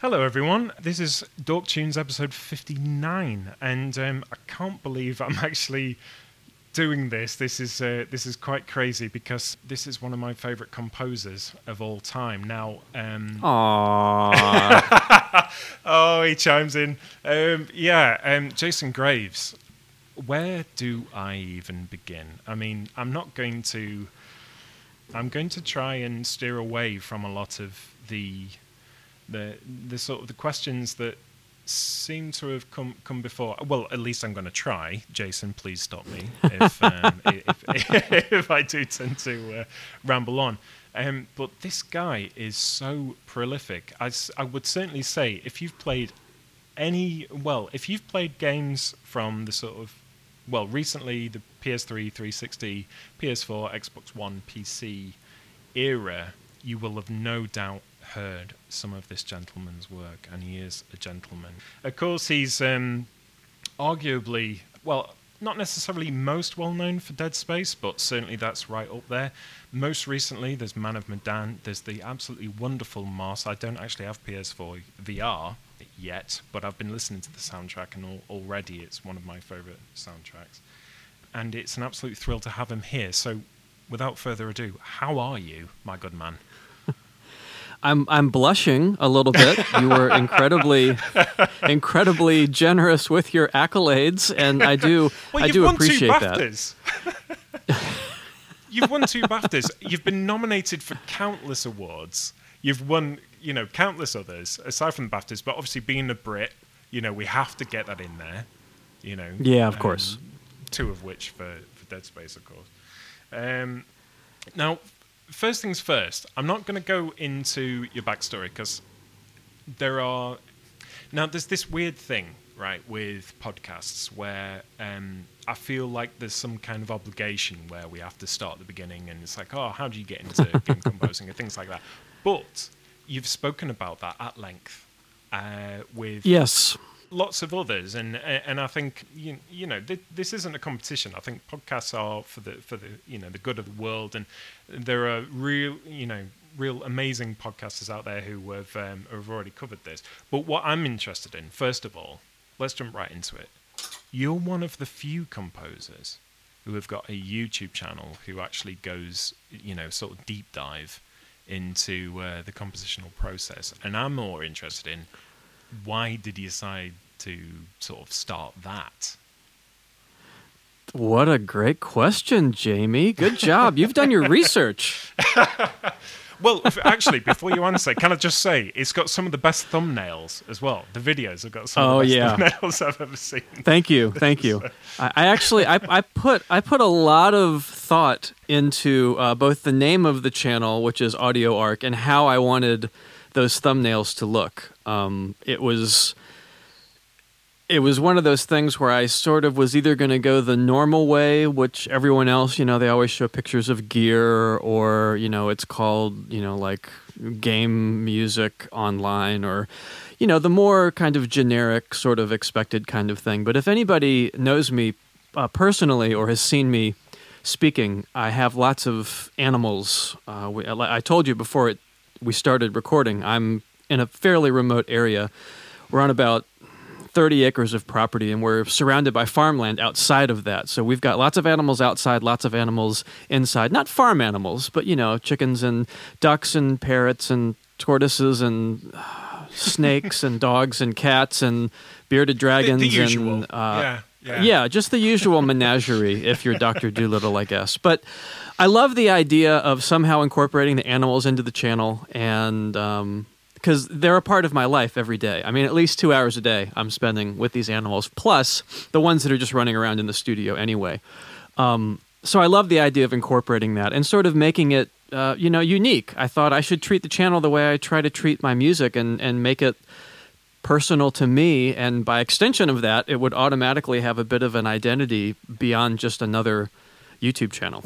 Hello, everyone. This is Dork Tunes episode 59, and um, I can't believe I'm actually doing this. This is uh, this is quite crazy because this is one of my favourite composers of all time. Now, um, oh, he chimes in. Um, yeah, um, Jason Graves. Where do I even begin? I mean, I'm not going to. I'm going to try and steer away from a lot of the the the sort of the questions that seem to have come come before. Well, at least I'm going to try. Jason, please stop me if um, if, if I do tend to uh, ramble on. Um, but this guy is so prolific. I, I would certainly say if you've played any well, if you've played games from the sort of well, recently the PS3, 360, PS4, Xbox One, PC era, you will have no doubt heard some of this gentleman's work, and he is a gentleman. Of course, he's um, arguably, well, not necessarily most well known for Dead Space, but certainly that's right up there. Most recently, there's Man of Medan, there's the absolutely wonderful Moss. I don't actually have PS4 VR yet, but I've been listening to the soundtrack, and al- already it's one of my favourite soundtracks. And it's an absolute thrill to have him here. So, without further ado, how are you, my good man? I'm I'm blushing a little bit. You were incredibly incredibly generous with your accolades and I do Well, I you've do won appreciate two that. BAFTAs. you've won two BAFTAs. You've been nominated for countless awards. You've won, you know, countless others aside from the BAFTAs. But obviously, being a Brit, you know, we have to get that in there. You know. Yeah, of um, course. Two of which for for Dead Space, of course. Um, now, first things first. I'm not going to go into your backstory because there are now there's this weird thing right with podcasts where um, i feel like there's some kind of obligation where we have to start at the beginning and it's like oh how do you get into game composing and things like that but you've spoken about that at length uh, with Yes. Lots of others, and and I think you, you know th- this isn't a competition. I think podcasts are for the for the you know the good of the world, and there are real you know real amazing podcasters out there who have um, have already covered this. But what I'm interested in, first of all, let's jump right into it. You're one of the few composers who have got a YouTube channel who actually goes you know sort of deep dive into uh, the compositional process, and I'm more interested in why did you decide to sort of start that? What a great question, Jamie. Good job. You've done your research. Well, actually, before you answer, can I just say it's got some of the best thumbnails as well. The videos have got some Oh, of the yeah. thumbnails I've ever seen. Thank you, thank you. I, I actually I, I put I put a lot of thought into uh, both the name of the channel, which is Audio Arc, and how I wanted those thumbnails to look. Um, it was it was one of those things where I sort of was either going to go the normal way, which everyone else, you know, they always show pictures of gear, or you know, it's called you know like game music online, or you know, the more kind of generic, sort of expected kind of thing. But if anybody knows me uh, personally or has seen me speaking, I have lots of animals. Uh, I told you before it, we started recording, I'm in a fairly remote area. We're on about 30 acres of property and we're surrounded by farmland outside of that. So we've got lots of animals outside, lots of animals inside. Not farm animals, but you know, chickens and ducks and parrots and tortoises and uh, snakes and dogs and cats and bearded dragons the usual. and uh, Yeah, yeah. just the usual menagerie if you're Dr. Doolittle, I guess. But I love the idea of somehow incorporating the animals into the channel and um because they're a part of my life every day. I mean, at least two hours a day I'm spending with these animals, plus the ones that are just running around in the studio anyway. Um, so I love the idea of incorporating that and sort of making it, uh, you know, unique. I thought I should treat the channel the way I try to treat my music and, and make it personal to me. And by extension of that, it would automatically have a bit of an identity beyond just another YouTube channel.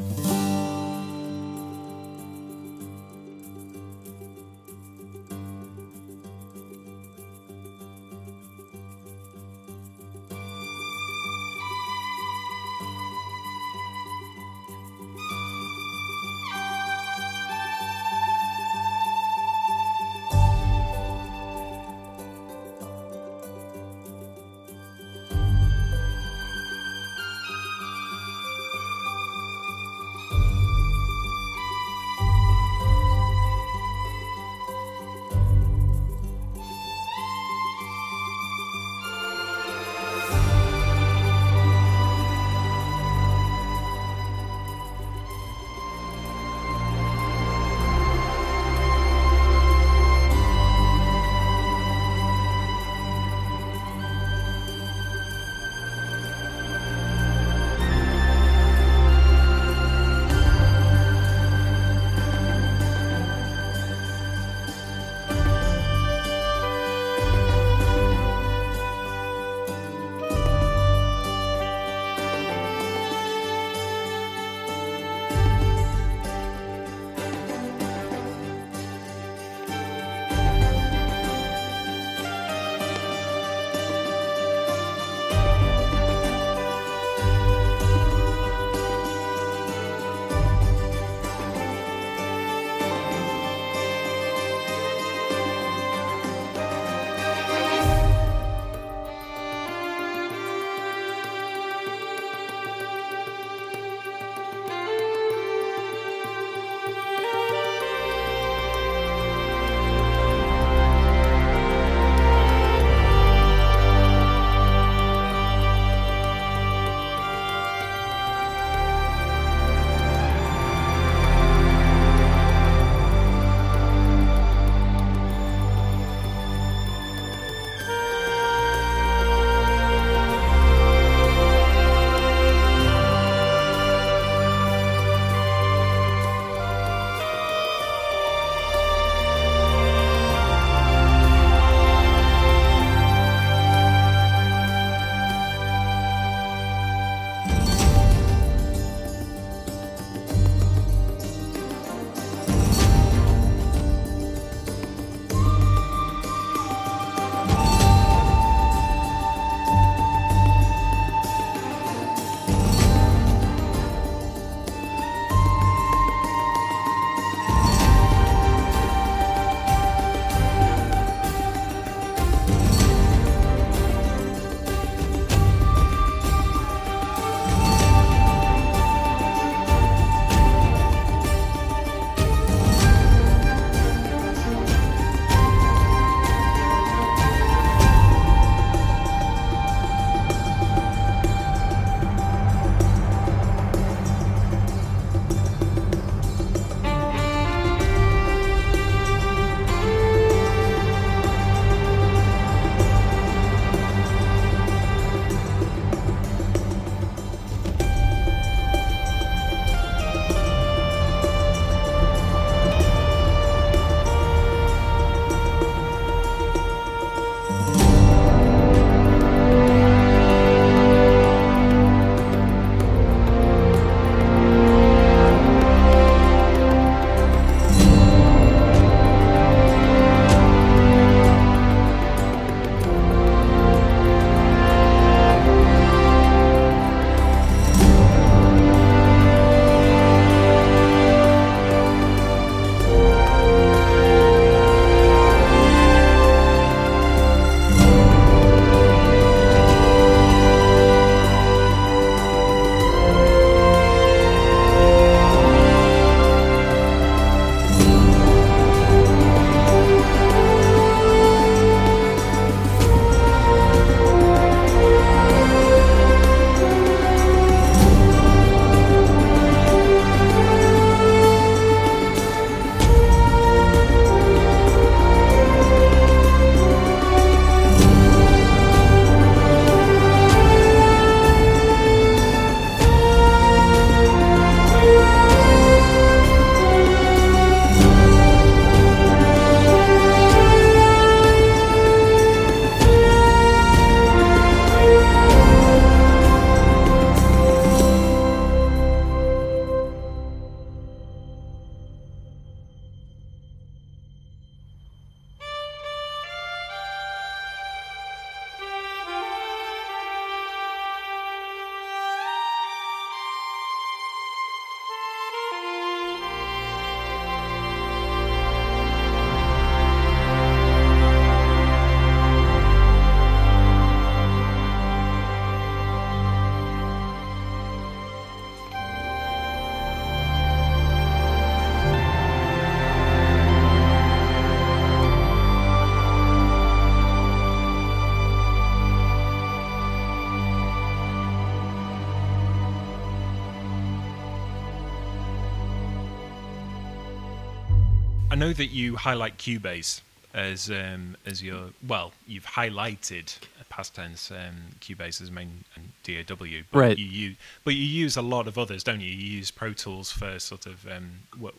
Know that you highlight Cubase as um, as your well, you've highlighted past tense um, Cubase as main and DAW, but Right. you use but you use a lot of others, don't you? You use Pro Tools for sort of um, what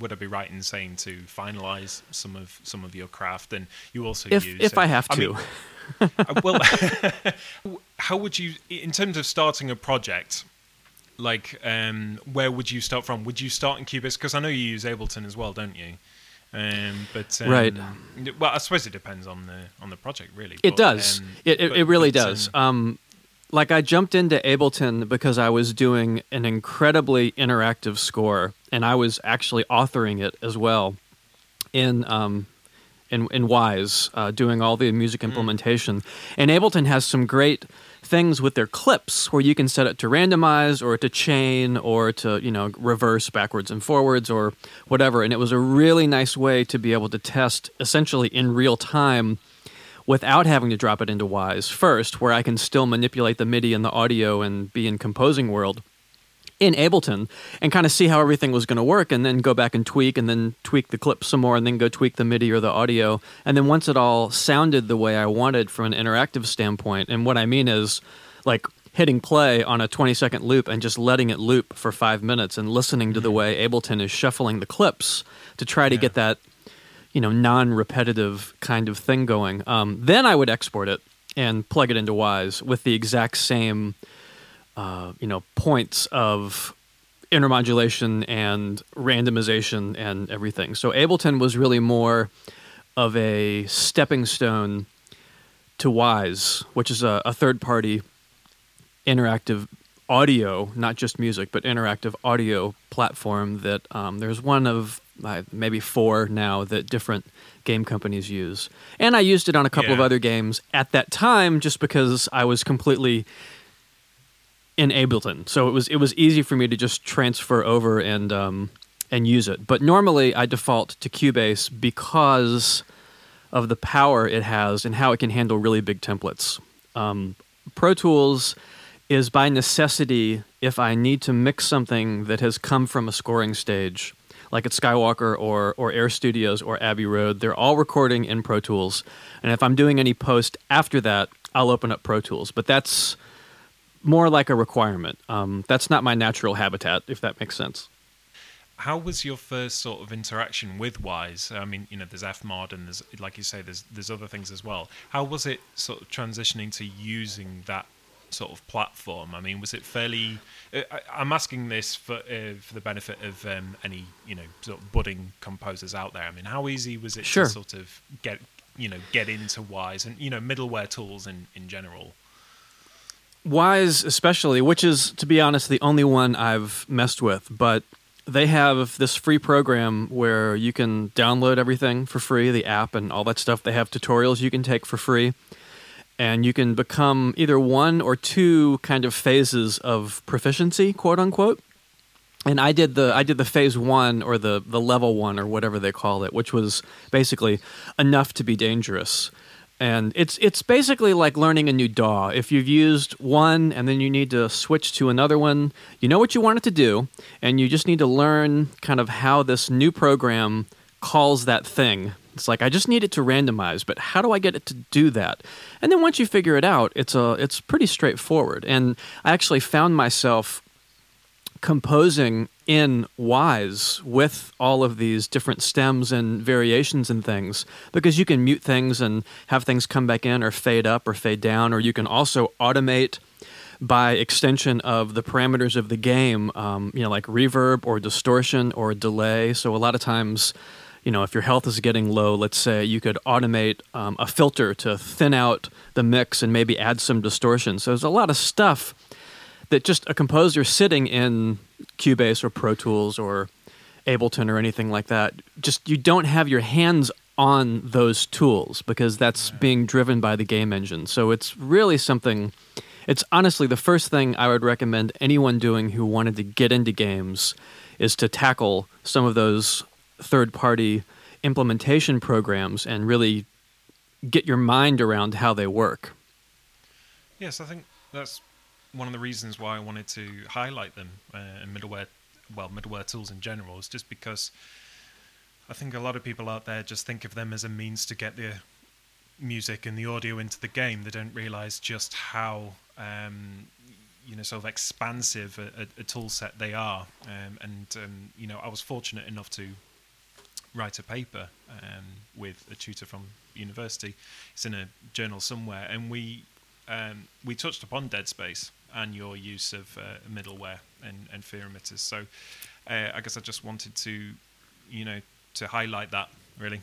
would I be right in saying to finalize some of some of your craft, and you also If use if uh, I have to, mean, uh, well, how would you, in terms of starting a project, like um, where would you start from? Would you start in Cubase? Because I know you use Ableton as well, don't you? Um, but um, Right. Well, I suppose it depends on the on the project, really. It but, does. um, it it, but- it really but, does. um, Um, like I jumped into Ableton because I was doing an incredibly interactive score, and I was actually authoring it as well in um, in in Wwise, uh, doing all the music implementation. And Ableton has some great things with their clips where you can set it to randomize or to chain or to you know reverse backwards and forwards or whatever. And it was a really nice way to be able to test essentially in real time without having to drop it into Wwise first, where I can still manipulate the MIDI and the audio and be in composing world in Ableton and kind of see how everything was going to work and then go back and tweak and then tweak the clip some more and then go tweak the MIDI or the audio. And then once it all sounded the way I wanted from an interactive standpoint, and what I mean is like hitting play on a 20 second loop and just letting it loop for five minutes and listening to the way Ableton is shuffling the clips to try to Yeah. get that you know non-repetitive kind of thing going. Um, then I would export it and plug it into Wwise with the exact same uh, you know points of intermodulation and randomization and everything. So Ableton was really more of a stepping stone to Wwise, which is a, a third-party interactive audio, not just music, but interactive audio platform that um, there's one of uh, maybe four now that different game companies use. And I used it on a couple of other games at that time just because I was completely in Ableton. So it was it was easy for me to just transfer over and um, and use it. But normally I default to Cubase because of the power it has and how it can handle really big templates. Um, Pro Tools is by necessity if I need to mix something that has come from a scoring stage, like at Skywalker or or Air Studios or Abbey Road. They're all recording in Pro Tools, and if I'm doing any post after that, I'll open up Pro Tools. But that's more like a requirement. Um, that's not my natural habitat, if that makes sense. How was your first sort of interaction with Wwise? I mean, you know, there's Fmod and there's, like you say, there's there's other things as well. How was it sort of transitioning to using that sort of platform? I mean, was it fairly? uh, I, I'm asking this for uh, for the benefit of um, any you know sort of budding composers out there. I mean, how easy was it Sure. to sort of get you know get into Wwise and you know middleware tools in in general? Wwise, especially, which is, to be honest, the only one I've messed with, but they have this free program where you can download everything for free, the app and all that stuff. They have tutorials you can take for free, and you can become either one or two kind of phases of proficiency, quote unquote. And I did the I did the phase one or the the level one or whatever they call it, which was basically enough to be dangerous and it's it's basically like learning a new DAW. If you've used one and then you need to switch to another one, you know what you want it to do, and you just need to learn kind of how this new program calls that thing. It's like I just need it to randomize, but how do I get it to do that? And then once you figure it out, it's a it's pretty straightforward. And I actually found myself composing in Wwise with all of these different stems and variations and things because you can mute things and have things come back in or fade up or fade down, or you can also automate by extension of the parameters of the game, um, you know, like reverb or distortion or delay. So a lot of times, you know, if your health is getting low, let's say you could automate um, a filter to thin out the mix and maybe add some distortion. So there's a lot of stuff that just a composer sitting in Cubase or Pro Tools or Ableton or anything like that, just you don't have your hands on those tools because that's being driven by the game engine. So it's really something. It's honestly the first thing I would recommend anyone doing who wanted to get into games is to tackle some of those third party implementation programs and really get your mind around how they work. Yes, I think that's one of the reasons why I wanted to highlight them uh, and middleware, well, middleware tools in general is just because I think a lot of people out there just think of them as a means to get the music and the audio into the game. They don't realize just how um, you know sort of expansive a, a, a tool set they are. Um, and um, you know, I was fortunate enough to write a paper um, with a tutor from university. It's in a journal somewhere, and we um, we touched upon Dead Space and your use of uh, middleware and, and fear emitters. So uh, I guess I just wanted to, you know, to highlight that really.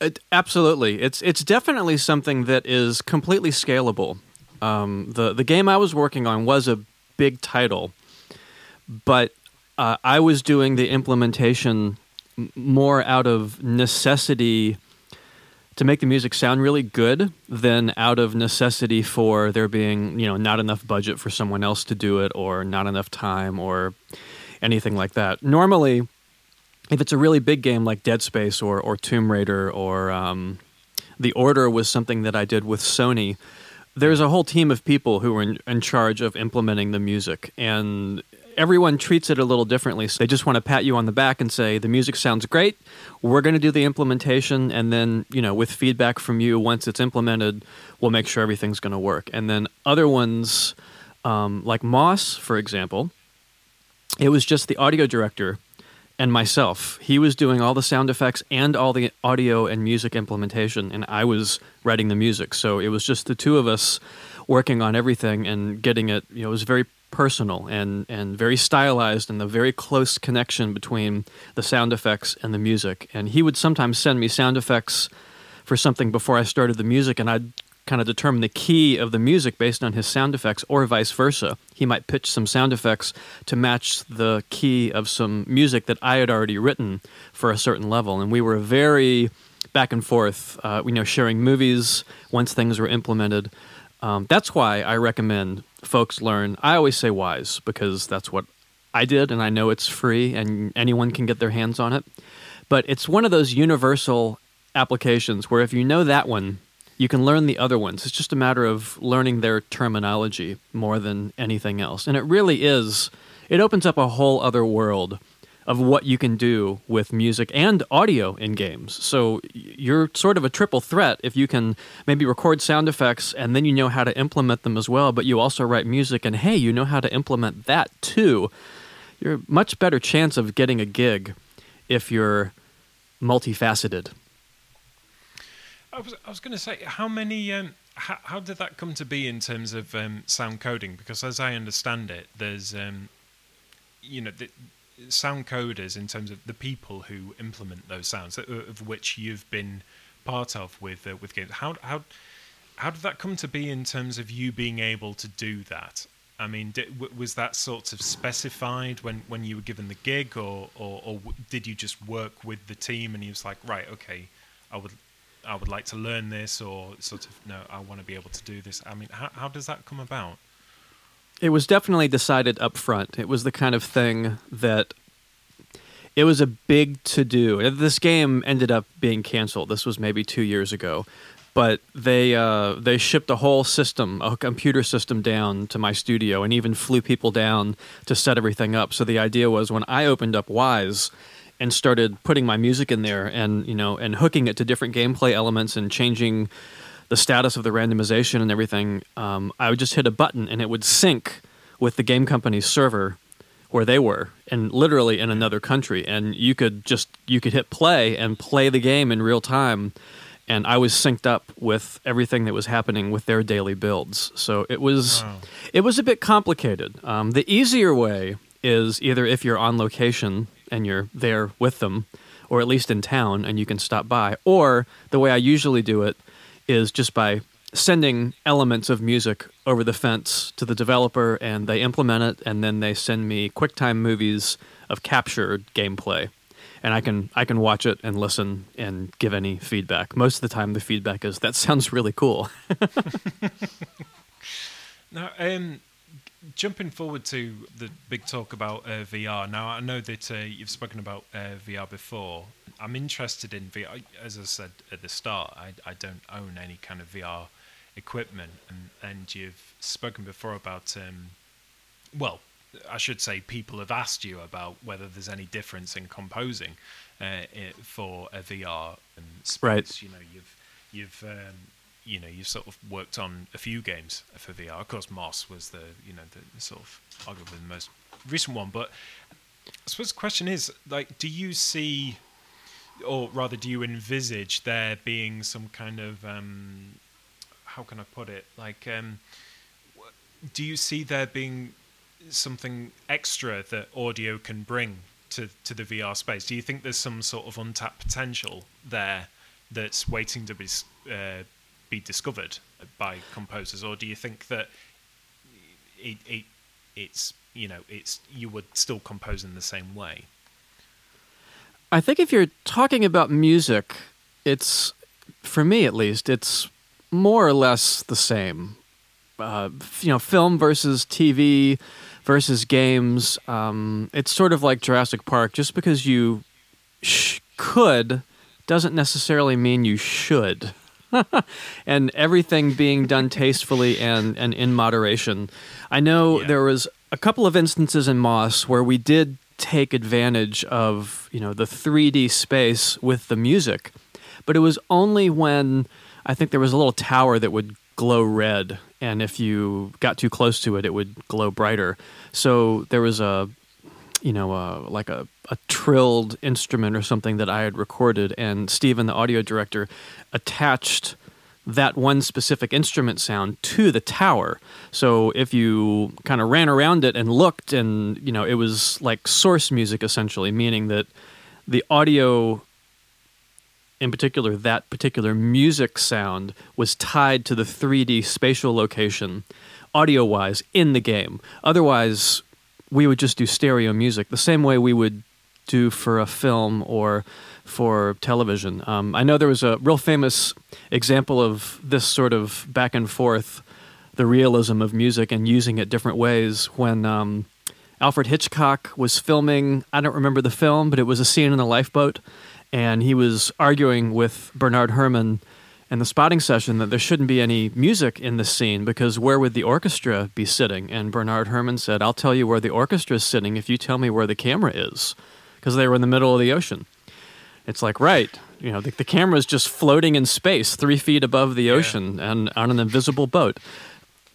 It, absolutely, it's it's definitely something that is completely scalable. Um, the the game I was working on was a big title, but uh, I was doing the implementation more out of necessity to make the music sound really good than out of necessity for there being you know not enough budget for someone else to do it or not enough time or anything like that. Normally, if it's a really big game like Dead Space or or Tomb Raider or um, The Order was something that I did with Sony. There's a whole team of people who are in, in charge of implementing the music, and everyone treats it a little differently. So they just want to pat you on the back and say, the music sounds great. We're going to do the implementation. And then, you know, with feedback from you, once it's implemented, we'll make sure everything's going to work. And then other ones, um, like Moss, for example, it was just the audio director and myself. He was doing all the sound effects and all the audio and music implementation, and I was writing the music. So it was just the two of us working on everything and getting it. You know, it was very personal and, and very stylized and the very close connection between the sound effects and the music. And he would sometimes send me sound effects for something before I started the music, and I'd kind of determine the key of the music based on his sound effects, or vice versa. He might pitch some sound effects to match the key of some music that I had already written for a certain level. And we were very back and forth, uh, you know, sharing movies once things were implemented. Um, that's why I recommend folks learn. I always say Wwise because that's what I did, and I know it's free and anyone can get their hands on it. But it's one of those universal applications where if you know that one, you can learn the other ones. It's just a matter of learning their terminology more than anything else. And it really is, it opens up a whole other world of what you can do with music and audio in games. So you're sort of a triple threat if you can maybe record sound effects and then you know how to implement them as well, but you also write music and hey, you know how to implement that too. You're a much better chance of getting a gig if you're multifaceted. I was, I was going to say, how many, um, how, how did that come to be in terms of um, sound coding? Because as I understand it, there's, um, you know, the, sound coders in terms of the people who implement those sounds, of which you've been part of with uh, with games. How how how did that come to be in terms of you being able to do that? I mean, did, was that sort of specified when, when you were given the gig, or, or, or did you just work with the team and you was like, right, okay, I would I would like to learn this, or sort of no, I want to be able to do this. I mean, how how does that come about? It was definitely decided up front. It was the kind of thing that it was a big to do. This game ended up being canceled. This was maybe two years ago, but they uh, they shipped a whole system, a computer system, down to my studio, and even flew people down to set everything up. So the idea was when I opened up Wwise and started putting my music in there, and you know, and hooking it to different gameplay elements and changing the status of the randomization and everything, um, I would just hit a button and it would sync with the game company's server where they were and literally in another country and you could just you could hit play and play the game in real time and I was synced up with everything that was happening with their daily builds. So it was wow. it was a bit complicated. Um, the easier way is either if you're on location and you're there with them, or at least in town and you can stop by, or the way I usually do it is just by sending elements of music over the fence to the developer and they implement it and then they send me quicktime movies of captured gameplay and I can I can watch it and listen and give any feedback. Most of the time the feedback is that sounds really cool. now um jumping forward to the big talk about uh, VR. Now I know that uh, you've spoken about uh, VR before I'm interested in VR. As I said at the start, I, I don't own any kind of VR equipment, and, and you've spoken before about, um, well, I should say people have asked you about whether there's any difference in composing uh, for a VR um, space. Right. You know, you've you've um, you know you've sort of worked on a few games for VR. Of course, Moss was the you know the sort of arguably the most recent one. But I suppose the question is like, do you see, or rather, do you envisage there being some kind of um, how can I put it like um, do you see there being something extra that audio can bring to, to the VR space? Do you think there's some sort of untapped potential there that's waiting to be uh, be discovered by composers, or do you think that it, it it's you know it's you would still compose in the same way? I think if you're talking about music, it's for me at least, it's more or less the same. Uh, you know, film versus TV versus games. Um, it's sort of like Jurassic Park. Just because you sh- could doesn't necessarily mean you should. and everything being done tastefully and, and in moderation. I know Yeah. there was a couple of instances in Moss where we did take advantage of you know the 3D space with the music, but it was only when I think there was a little tower that would glow red, and if you got too close to it, it would glow brighter. So there was a you know, uh, like a, a trilled instrument or something that I had recorded, and Steven, the audio director, attached that one specific instrument sound to the tower. So if you kind of ran around it and looked, and you know, it was like source music essentially, meaning that the audio, in particular, that particular music sound was tied to the 3D spatial location, audio wise, in the game. Otherwise, we would just do stereo music the same way we would do for a film or for television. Um, I know there was a real famous example of this sort of back and forth, the realism of music and using it different ways when. Um, Alfred Hitchcock was filming, I don't remember the film, but it was a scene in a lifeboat. And he was arguing with Bernard Herrmann in the spotting session that there shouldn't be any music in this scene because where would the orchestra be sitting? And Bernard Herrmann said, I'll tell you where the orchestra is sitting if you tell me where the camera is because they were in the middle of the ocean. It's like, right, you know, the, the camera is just floating in space three feet above the ocean and on an invisible boat.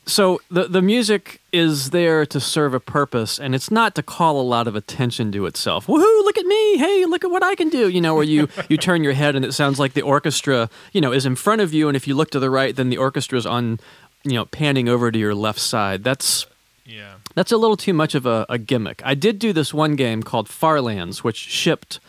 So the the music is there to serve a purpose and it's not to call a lot of attention to itself. Woohoo look at me! Hey look at what i can do! You know where you you turn your head and it sounds like the orchestra you know is in front of you and if you look to the right then the orchestra is on you know panning over to your left side. That's Yeah. that's a little too much of a, a gimmick. I did do this one game called Farlands, which shipped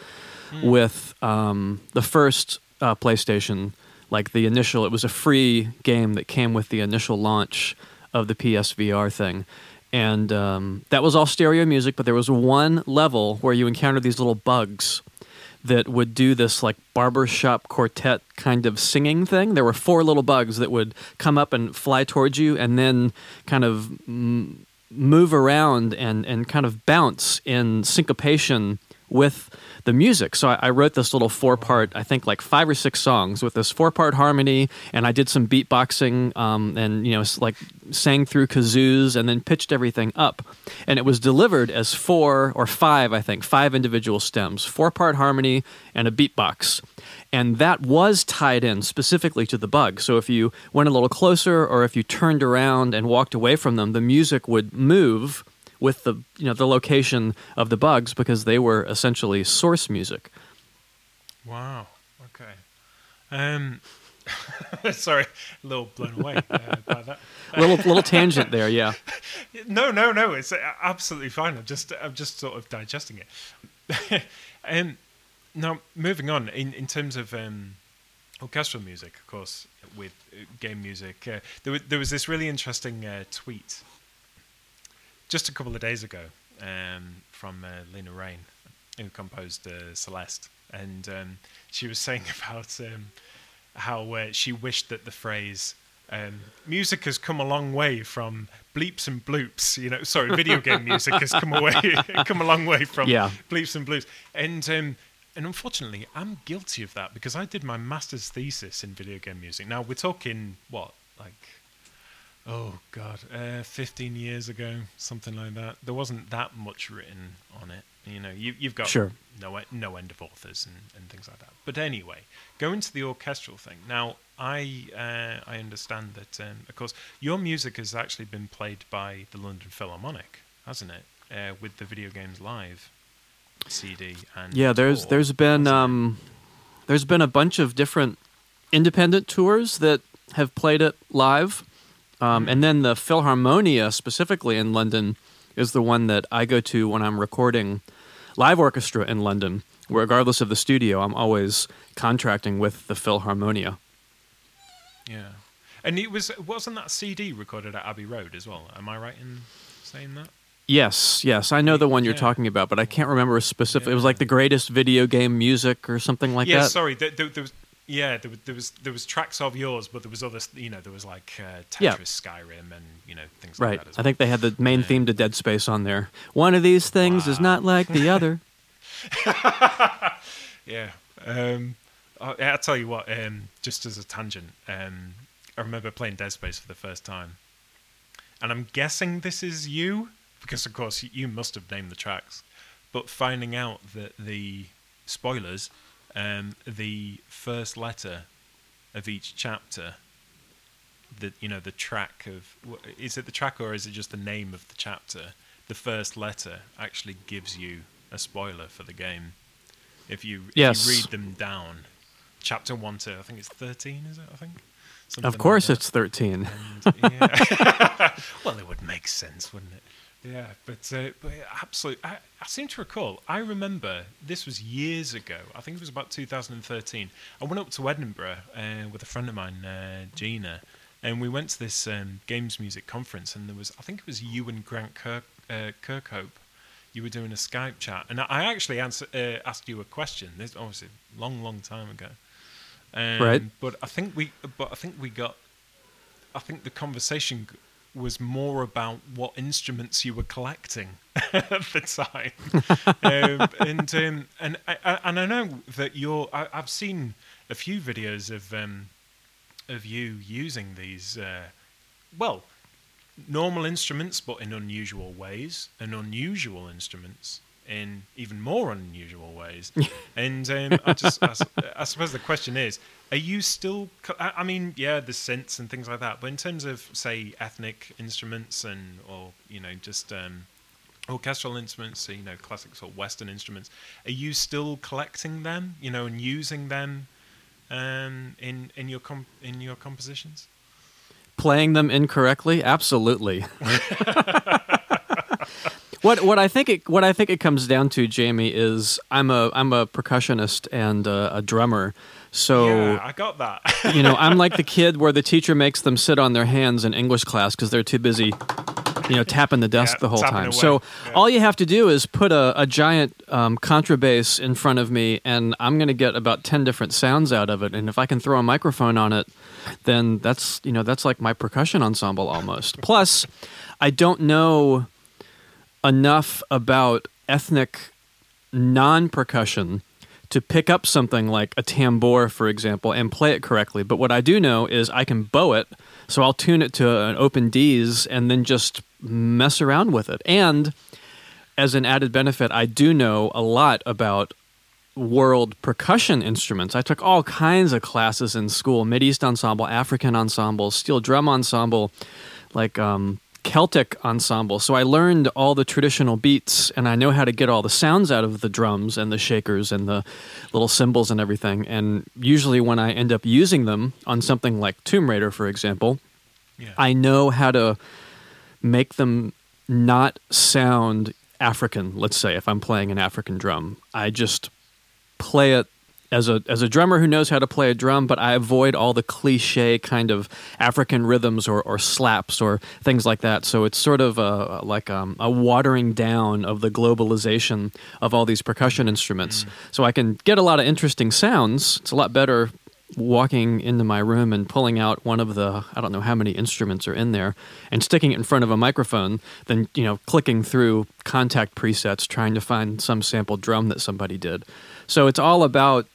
with um, the first uh, PlayStation, like the initial. It was a free game that came with the initial launch of the PSVR thing, and um, that was all stereo music. But there was one level where you encountered these little bugs that would do this like barbershop quartet kind of singing thing. There were four little bugs that would come up and fly towards you and then kind of mm, move around and, and kind of bounce in syncopation with the music. So I, I wrote this little four part, I think like five or six songs with this four part harmony, and I did some beatboxing um, and, you know, like sang through kazoos and then pitched everything up. And it was delivered as four or five, I think, five individual stems, four part harmony and a beatbox. And that was tied in specifically to the bug. So if you went a little closer or if you turned around and walked away from them, the music would move with the you know the location of the bugs because they were essentially source music. Wow. Okay. Um, sorry, a little blown away uh, by that. Little little tangent there, yeah. No, no, no. It's absolutely fine. I'm just, I'm just sort of digesting it. um, now, moving on in in terms of um, orchestral music, of course, with game music, uh, there, wa- there was this really interesting uh, tweet just a couple of days ago um, from uh, Lena Raine, who composed uh, Celeste, and um, she was saying about um, how uh, she wished that the phrase um, "music has come a long way from bleeps and bloops," you know, sorry, video game music has come away, come a long way from Yeah. bleeps and bloops, and um, and unfortunately, I'm guilty of that because I did my master's thesis in video game music. Now we're talking what, like oh god, uh, 15 years ago, something like that. There wasn't that much written on it. You know, you, you've got Sure. no no end of authors and, and things like that. But anyway, going to the orchestral thing. Now, I uh, I understand that, um, of course, your music has actually been played by the London Philharmonic, hasn't it? Uh, with the Video Games Live CD and Yeah, there's tour, there's been um, there's been a bunch of different independent tours that have played it live, um, and then the Philharmonia specifically in London is the one that I go to when I'm recording live orchestra in London. Regardless of the studio, I'm always contracting with the Philharmonia. Yeah, and it was wasn't that CD recorded at Abbey Road as well? Am I right in saying that? Yes, yes, I know the one you're Yeah. talking about, but I can't remember a specific. It was like the greatest video game music or something like yeah, that. Yeah, sorry. There, there, there was yeah, there, was- there was there was tracks of yours, but there was other you know there was like uh, Tetris, Yeah. Skyrim, and you know things Right. like that. As I think they had the main Yeah. theme to Dead Space on there. One of these things is not like the other. Yeah. Um, I, I'll tell you what. Um, just as a tangent, um, I remember playing Dead Space for the first time, and I'm guessing this is you because, of course, you must have named the tracks. But finding out that the spoilers, um, the first letter of each chapter, the you know the track of is it the track or is it just the name of the chapter? The first letter actually gives you a spoiler for the game. If you if you read them down, chapter one to I think it's thirteen, is it? I think. Something Of course, that. it's 13. And, yeah. well, it would make sense, wouldn't it? Yeah, but, uh, but absolutely, I, I seem to recall. I remember this was years ago. I think it was about 2013. I went up to Edinburgh uh, with a friend of mine, uh, Gina, and we went to this um, games music conference. And there was, I think it was you and Grant Kirk, uh, Kirkhope. You were doing a Skype chat, and I actually answer, uh, asked you a question. This obviously a long, long time ago. Um, Right. But I think we, but I think we got I think the conversation was more about what instruments you were collecting at the time, um, and um, and I, I, and I know that you're. I, I've seen a few videos of um, of you using these. Uh, well, normal instruments, but in unusual ways, and unusual instruments in even more unusual ways. and um, I just, I, I suppose the question is, are you still? I mean, yeah, the synths and things like that, but in terms of say ethnic instruments and or you know just um, orchestral instruments, so, you know, classic sort of Western instruments, are you still collecting them? You know, and using them um, in in your com- in your compositions? Playing them incorrectly? Absolutely. what what I think it what I think it comes down to, Jamie, is I'm a I'm a percussionist and uh, a drummer. So yeah, I got that. you know, I'm like the kid where the teacher makes them sit on their hands in English class because they're too busy, you know, tapping the desk Yeah, the whole time. away. So Yeah. all you have to do is put a, a giant um, contrabass in front of me, and I'm going to get about ten different sounds out of it. And if I can throw a microphone on it, then that's you know that's like my percussion ensemble almost. Plus, I don't know enough about ethnic non percussion to pick up something like a tambour, for example, and play it correctly. But what I do know is I can bow it, so I'll tune it to an open D's and then just mess around with it. And as an added benefit, I do know a lot about world percussion instruments. I took all kinds of classes in school Mid East ensemble, African ensemble, steel drum ensemble, like um, Celtic ensemble. So I learned all the traditional beats and I know how to get all the sounds out of the drums and the shakers and the little cymbals and everything. And usually when I end up using them on something like Tomb Raider, for example, yeah. I know how to make them not sound African, let's say, if I'm playing an African drum. I just play it as a as a drummer who knows how to play a drum, but I avoid all the cliche kind of African rhythms or, or slaps or things like that. So it's sort of a, like um, a watering down of the globalization of all these percussion instruments. So I can get a lot of interesting sounds. It's a lot better walking into my room and pulling out one of the I don't know how many instruments are in there and sticking it in front of a microphone than you know clicking through Kontakt presets trying to find some sample drum that somebody did. So it's all about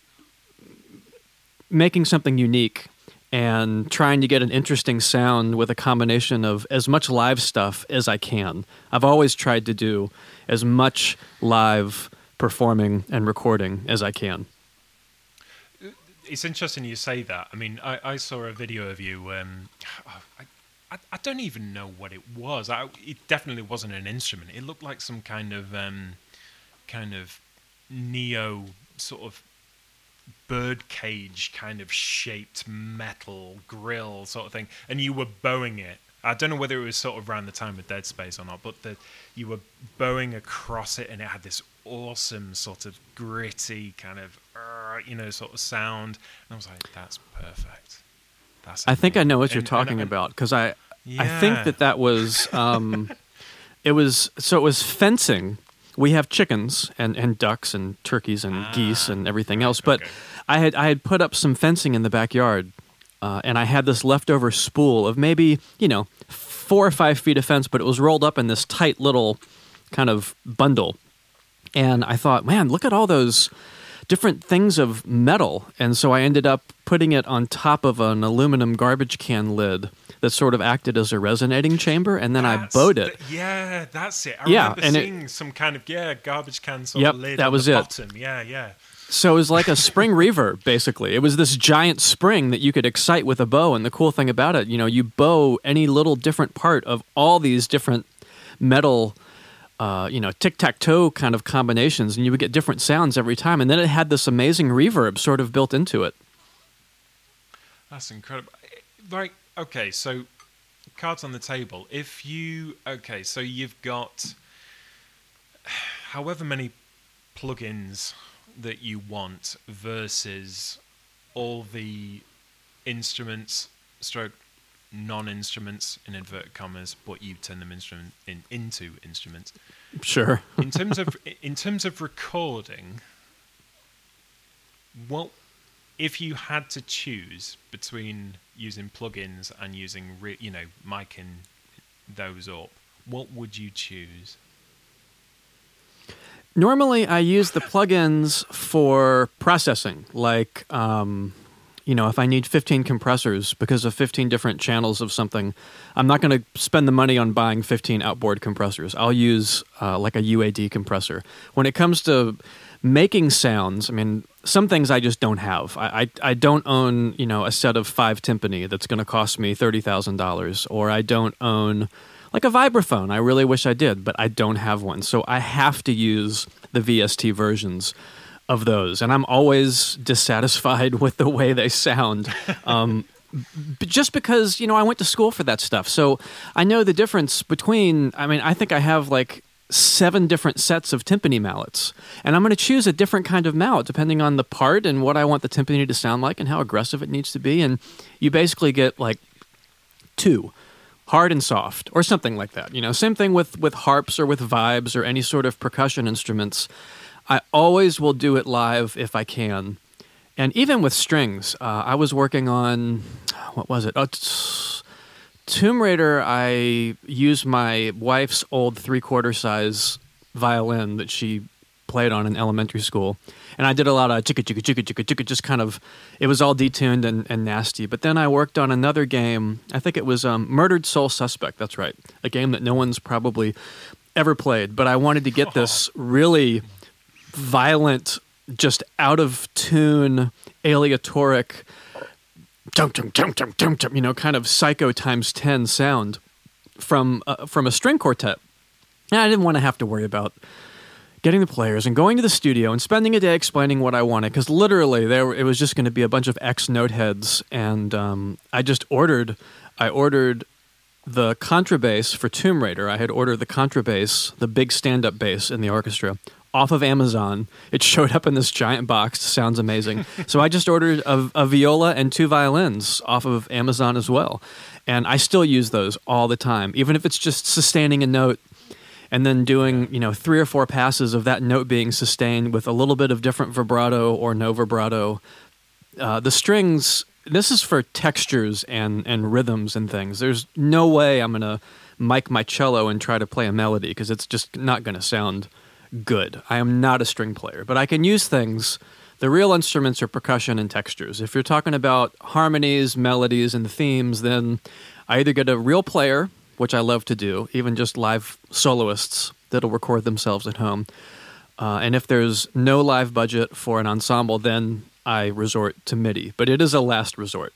making something unique and trying to get an interesting sound with a combination of as much live stuff as I can. I've always tried to do as much live performing and recording as I can. It's interesting you say that. I mean, I, I saw a video of you. Um, I, I, I don't even know what it was. I, it definitely wasn't an instrument. It looked like some kind of um, kind of neo sort of bird cage kind of shaped metal grill sort of thing, and you were bowing it. I don't know whether it was sort of around the time of Dead Space or not, but the, you were bowing across it, and it had this awesome sort of gritty kind of, uh, you know, sort of sound. And I was like, "That's perfect." That's. I think I know what you're talking and, about because I, yeah. I think that that was, um, it was so it was fencing. We have chickens and, and ducks and turkeys and ah, geese and everything else, but okay. I had I had put up some fencing in the backyard, uh, and I had this leftover spool of maybe you know four or five feet of fence, but it was rolled up in this tight little kind of bundle. And I thought, man, look at all those different things of metal. And so I ended up putting it on top of an aluminum garbage can lid that sort of acted as a resonating chamber, and then that's, I bowed it. yeah, that's it. I yeah, remember and seeing it, some kind of yeah garbage can sort yep, of lid that was it. Bottom. Yeah, yeah. So it was like a spring reverb, basically. It was this giant spring that you could excite with a bow. And the cool thing about it, you know, you bow any little different part of all these different metal, uh, you know, tic tac toe kind of combinations, and you would get different sounds every time. And then it had this amazing reverb sort of built into it. That's incredible. Like, okay, so cards on the table. If you, okay, so you've got however many plugins that you want versus all the instruments stroke non-instruments in inverted commas but you turn them instrument in, into instruments. Sure. In terms of in terms of recording what if you had to choose between using plugins and using re, you know miking those up what would you choose? Normally, I use the plugins for processing, like, um, you know, if I need 15 compressors because of 15 different channels of something, I'm not going to spend the money on buying 15 outboard compressors. I'll use uh, like a UAD compressor. When it comes to making sounds, I mean, some things I just don't have. I, I, I don't own, you know, a set of five timpani that's going to cost me $30,000, or I don't own like a vibraphone. I really wish I did, but I don't have one. So I have to use the VST versions of those. And I'm always dissatisfied with the way they sound. Um, just because, you know, I went to school for that stuff. So I know the difference between, I mean, I think I have like seven different sets of timpani mallets. And I'm going to choose a different kind of mallet depending on the part and what I want the timpani to sound like and how aggressive it needs to be. And you basically get like two hard and soft or something like that you know same thing with with harps or with vibes or any sort of percussion instruments i always will do it live if i can and even with strings uh, i was working on what was it oh, t- tomb raider i used my wife's old three quarter size violin that she played on in elementary school and I did a lot of chicka chicka chicka chicka chicka, just kind of, it was all detuned and, and nasty. But then I worked on another game. I think it was um, Murdered Soul Suspect. That's right, a game that no one's probably ever played. But I wanted to get this really violent, just out of tune, aleatoric, you know, kind of psycho times ten sound from uh, from a string quartet. And I didn't want to have to worry about getting the players and going to the studio and spending a day explaining what I wanted because literally there it was just going to be a bunch of X note heads and um, I just ordered I ordered the contrabass for Tomb Raider. I had ordered the contrabass, the big stand-up bass in the orchestra off of Amazon. It showed up in this giant box. Sounds amazing. so I just ordered a, a, viola and two violins off of Amazon as well. And I still use those all the time, even if it's just sustaining a note and then doing you know three or four passes of that note being sustained with a little bit of different vibrato or no vibrato. Uh, the strings. This is for textures and and rhythms and things. There's no way I'm gonna mic my cello and try to play a melody because it's just not gonna sound good. I am not a string player, but I can use things The real instruments are percussion and textures. If you're talking about harmonies, melodies, and themes, then I either get a real player, which I love to do, even just live soloists that'll record themselves at home. Uh, and if there's no live budget for an ensemble, then I resort to MIDI. But it is a last resort.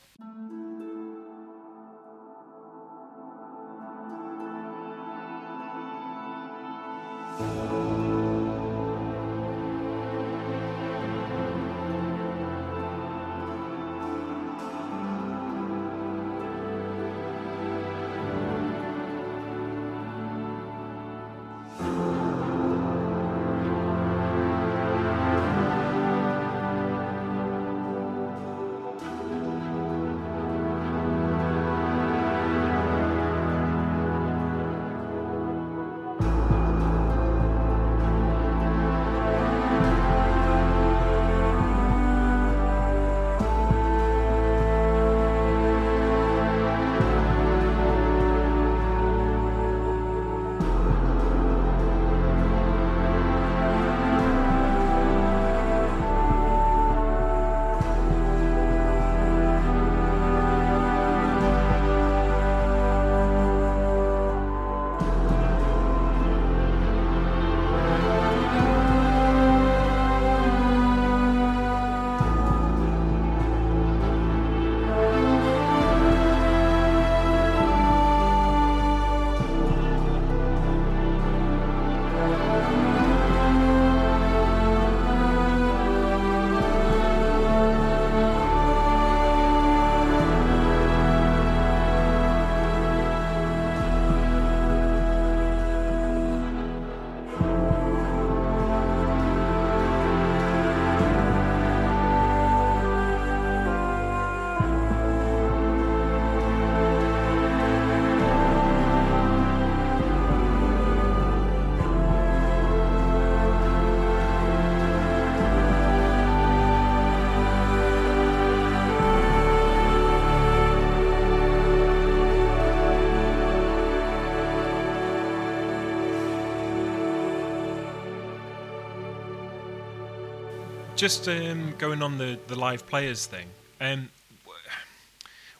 Just um, going on the, the live players thing. Um,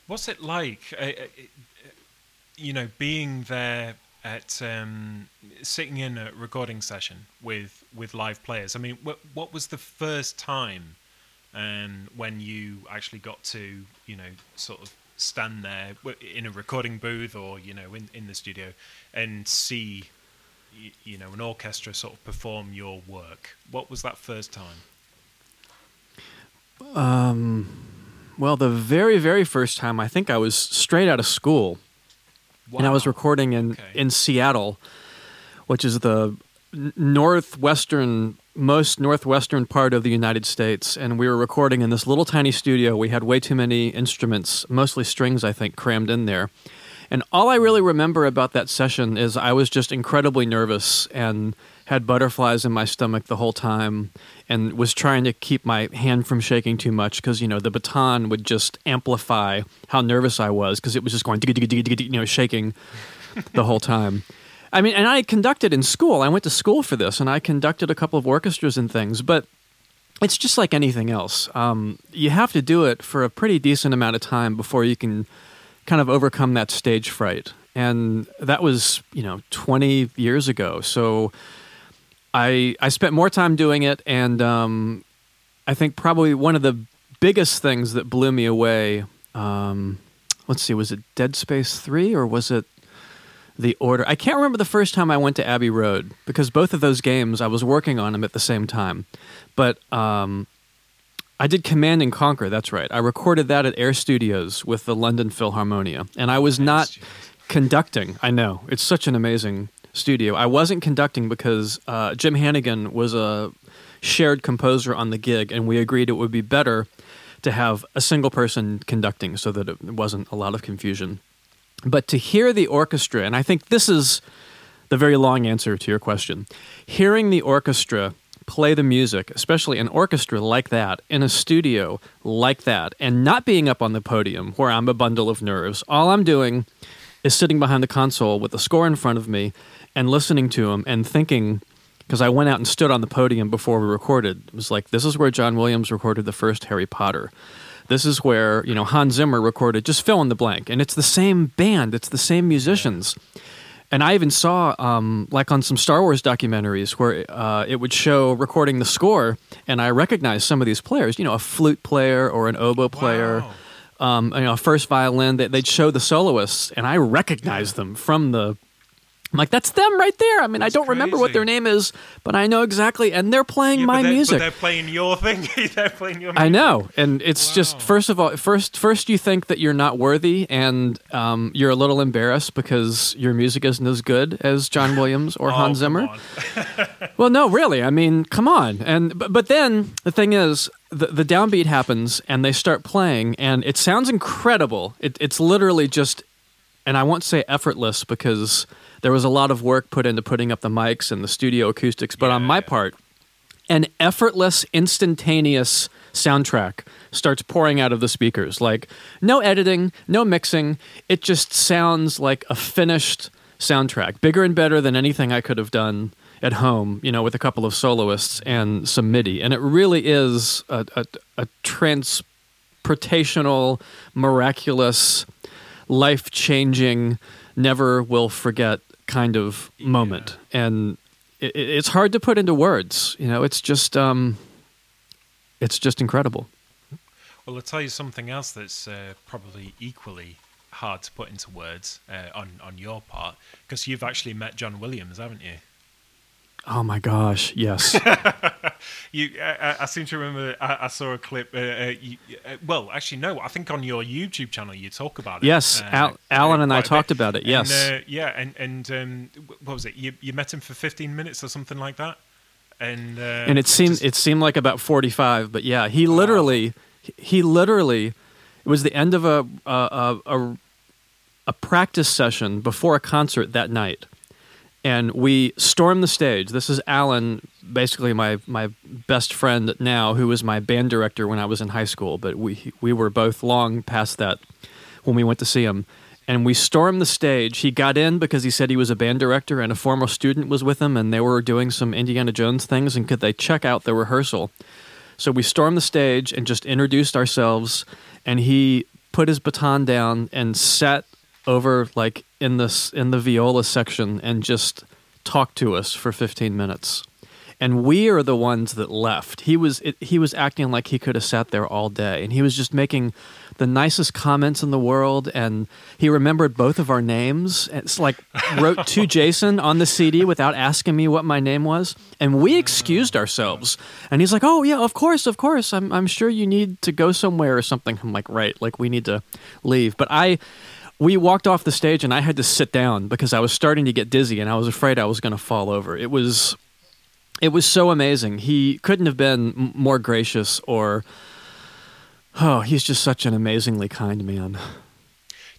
what's it like? Uh, uh, you know, being there at um, sitting in a recording session with with live players. I mean, what what was the first time um, when you actually got to you know sort of stand there in a recording booth or you know in in the studio and see you, you know an orchestra sort of perform your work? What was that first time? Um, well, the very, very first time, I think I was straight out of school, Wow. and I was recording in Okay. in Seattle, which is the northwestern, most northwestern part of the United States, and we were recording in this little tiny studio. We had way too many instruments, mostly strings, I think, crammed in there. And all I really remember about that session is I was just incredibly nervous and had butterflies in my stomach the whole time and was trying to keep my hand from shaking too much because, you know, the baton would just amplify how nervous I was because it was just going, you know, shaking the whole time. I mean, and I conducted in school. I went to school for this and I conducted a couple of orchestras and things, but it's just like anything else. Um, you have to do it for a pretty decent amount of time before you can kind of overcome that stage fright. And that was, you know, 20 years ago. So I I spent more time doing it, and um, I think probably one of the biggest things that blew me away. Um, let's see, was it Dead Space Three or was it The Order? I can't remember the first time I went to Abbey Road because both of those games I was working on them at the same time. But um, I did Command and Conquer. That's right. I recorded that at Air Studios with the London Philharmonia, and I was not conducting. I know it's such an amazing studio. I wasn't conducting because uh, Jim Hannigan was a shared composer on the gig, and we agreed it would be better to have a single person conducting so that it wasn't a lot of confusion. But to hear the orchestra, and I think this is the very long answer to your question, hearing the orchestra play the music, especially an orchestra like that, in a studio like that, and not being up on the podium where I'm a bundle of nerves, all I'm doing is sitting behind the console with the score in front of me and listening to him and thinking because I went out and stood on the podium before we recorded. It was like, this is where John Williams recorded the first Harry Potter. This is where, you know, Hans Zimmer recorded, just fill in the blank. And it's the same band, it's the same musicians. And I even saw, um, like on some Star Wars documentaries, where uh, it would show recording the score, and I recognized some of these players. You know, a flute player or an oboe player, Wow. um, you know, a first violin. They, they'd show the soloists, and I recognized them from the. I'm like, that's them right there. I mean, I don't remember what their name is, but I know exactly, and they're playing Yeah, my they're, music. But they're playing your thing. they're playing your music. I know, and it's just first of all, first first you think that you're not worthy, and um, you're a little embarrassed because your music isn't as good as John Williams or Oh, Hans Zimmer. Well, no, really. I mean, come on. And but, but then the thing is, the, the downbeat happens, and they start playing, and it sounds incredible. It, it's literally just, and I won't say effortless because there was a lot of work put into putting up the mics and the studio acoustics. But on my yeah. part, an effortless, instantaneous soundtrack starts pouring out of the speakers. Like no editing, no mixing. It just sounds like a finished soundtrack, bigger and better than anything I could have done at home, you know, with a couple of soloists and some MIDI. And it really is a, a, a transportational, miraculous, life changing, never will forget kind of moment. And it, it- it's hard to put into words. You know, it's just um, it's just incredible. Well, I'll tell you something else that's uh, probably equally hard to put into words uh, on on your part, because you've actually met John Williams, haven't you? Oh my gosh, yes, You, I, I- seem to remember. I, I saw a clip. Uh, uh, you, uh, well, actually, no. I think on your YouTube channel you talk about it. yes. uh, Al- Alan and I a bit. talked about it. Yes, And, uh, yeah, and and um, what was it? You you met him for fifteen minutes or something like that, and uh, and it seemed just- it seemed like about forty five, but yeah, he literally he literally it was the end of a, a a a practice session before a concert that night, and we stormed the stage. This is Alan, basically my my best friend now, who was my band director when I was in high school. But we we were both long past that when we went to see him. And we stormed the stage. He got in because he said he was a band director and a former student was with him, and they were doing some Indiana Jones things. And could they check out the rehearsal? So we stormed the stage and just introduced ourselves. And he put his baton down and sat over like in this in the viola section and just talked to us for 15 minutes. And we are the ones that left. He was it, he was acting like he could have sat there all day, and he was just making the nicest comments in the world. And he remembered both of our names. It's like wrote to Jason on the CD without asking me what my name was, and we excused ourselves. And he's like, "Oh yeah, of course, of course. I'm I'm sure you need to go somewhere or something." I'm like, "Right, like we need to leave." But I we walked off the stage and I had to sit down because I was starting to get dizzy and I was afraid I was going to fall over. It was it was so amazing. He couldn't have been more gracious or oh, he's just such an amazingly kind man.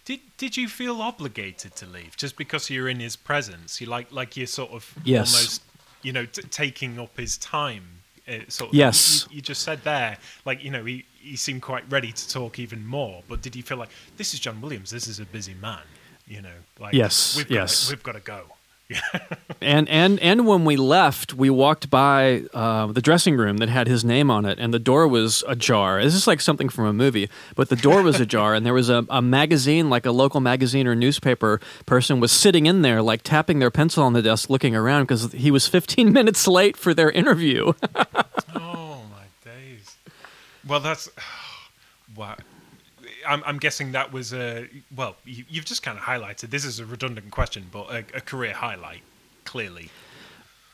Did did you feel obligated to leave just because you're in his presence? You like like you're sort of Yes. almost you know t- taking up his time. Uh, sort of, Yes. You, you just said there, like you know, he he seemed quite ready to talk even more. But did you feel like this is John Williams? This is a busy man. You know, like Yes, we've yes. got we've got to go. And and and when we left, we walked by uh, the dressing room that had his name on it, and the door was ajar. This is like something from a movie, but the door was ajar, and there was a, a magazine, like a local magazine or newspaper person, was sitting in there, like tapping their pencil on the desk, looking around because he was 15 minutes late for their interview. Oh! Well, that's wow. I'm, I'm guessing that was a well. You, you've just kind of highlighted. This is a redundant question, but a, a career highlight, clearly.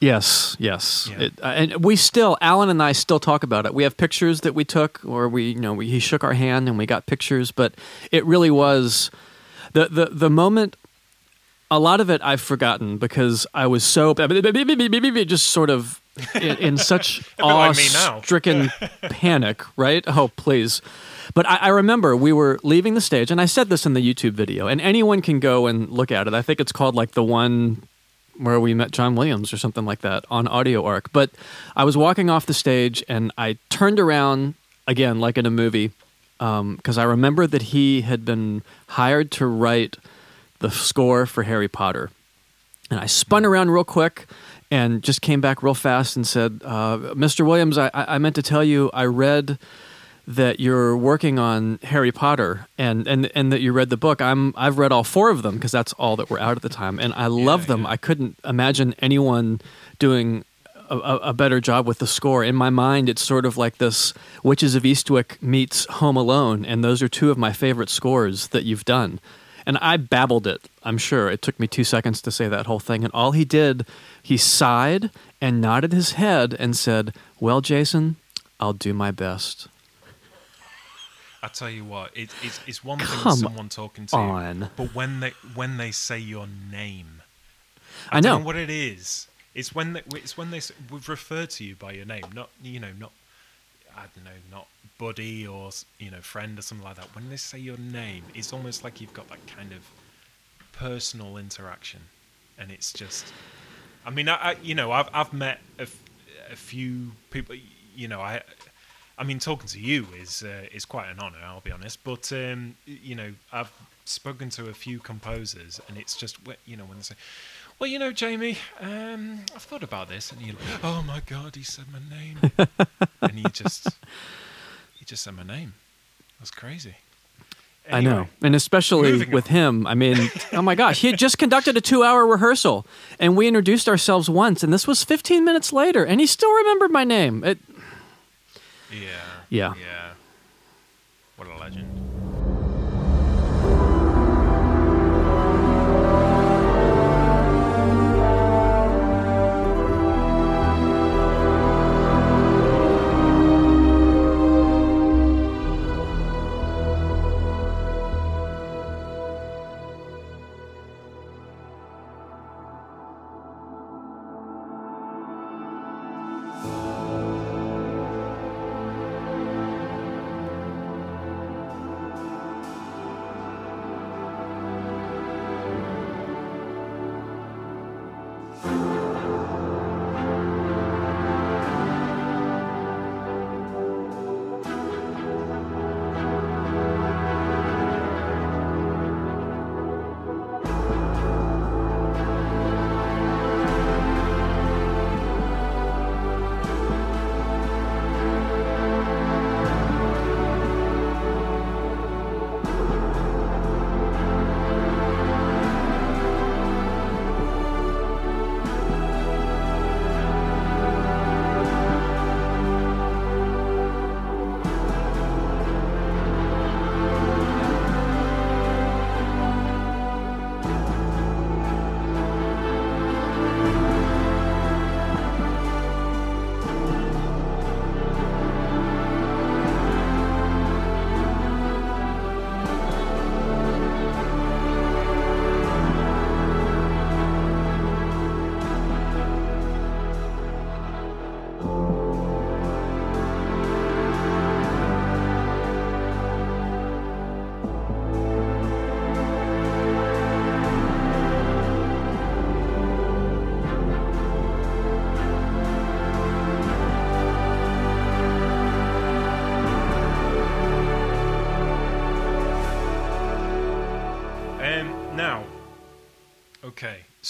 Yes, yes. Yeah. It, uh, and we still, Alan and I still talk about it. We have pictures that we took, or we, you know, we, he shook our hand and we got pictures. But it really was the the the moment. A lot of it I've forgotten because I was so just sort of in, in such bit like me now. awe-stricken panic. Right? Oh, please. But I, I remember we were leaving the stage, and I said this in the YouTube video, and anyone can go and look at it. I think it's called like the one where we met John Williams or something like that on Audio Arc. But I was walking off the stage and I turned around again, like in a movie, um, because I remember that he had been hired to write the score for Harry Potter. And I spun around real quick and just came back real fast and said, uh, "Mr. Williams, I, I meant to tell you, I read." that you're working on Harry Potter and, and, and that you read the book. I'm I've read all four of them because that's all that were out at the time, and I love them. yeah. I couldn't imagine anyone doing a, a, a better job with the score. In my mind, it's sort of like this Witches of Eastwick meets Home Alone, and those are two of my favorite scores that you've done. And I babbled it. I'm sure it took me two seconds to say that whole thing, and all he did, he sighed and nodded his head and said, "Well, Jason, I'll do my best." I tell you what, it, it's, it's one thing Come someone talking to on. you, but when they when they say your name, I don't know. what it is. It's when they, it's when they we've referred to you by your name, not you know, not I don't know, not buddy or you know, friend or something like that. When they say your name, it's almost like you've got that kind of personal interaction, and it's just. I mean, I, I you know, I've I've met a, f- a few people. You know, I, I mean, talking to you is uh, is quite an honour. I'll be honest, but um, you know, I've spoken to a few composers, and it's just you know when they say, "Well, you know, Jamie, um, I've thought about this," and you're like, "Oh my God, he said my name," and you just he just said my name. That's crazy. I know. And especially moving with on. him, I mean, oh my gosh, he had just conducted a two hour rehearsal and we introduced ourselves once, and this was 15 minutes later, and he still remembered my name. It, Yeah. Yeah. Yeah. What a legend.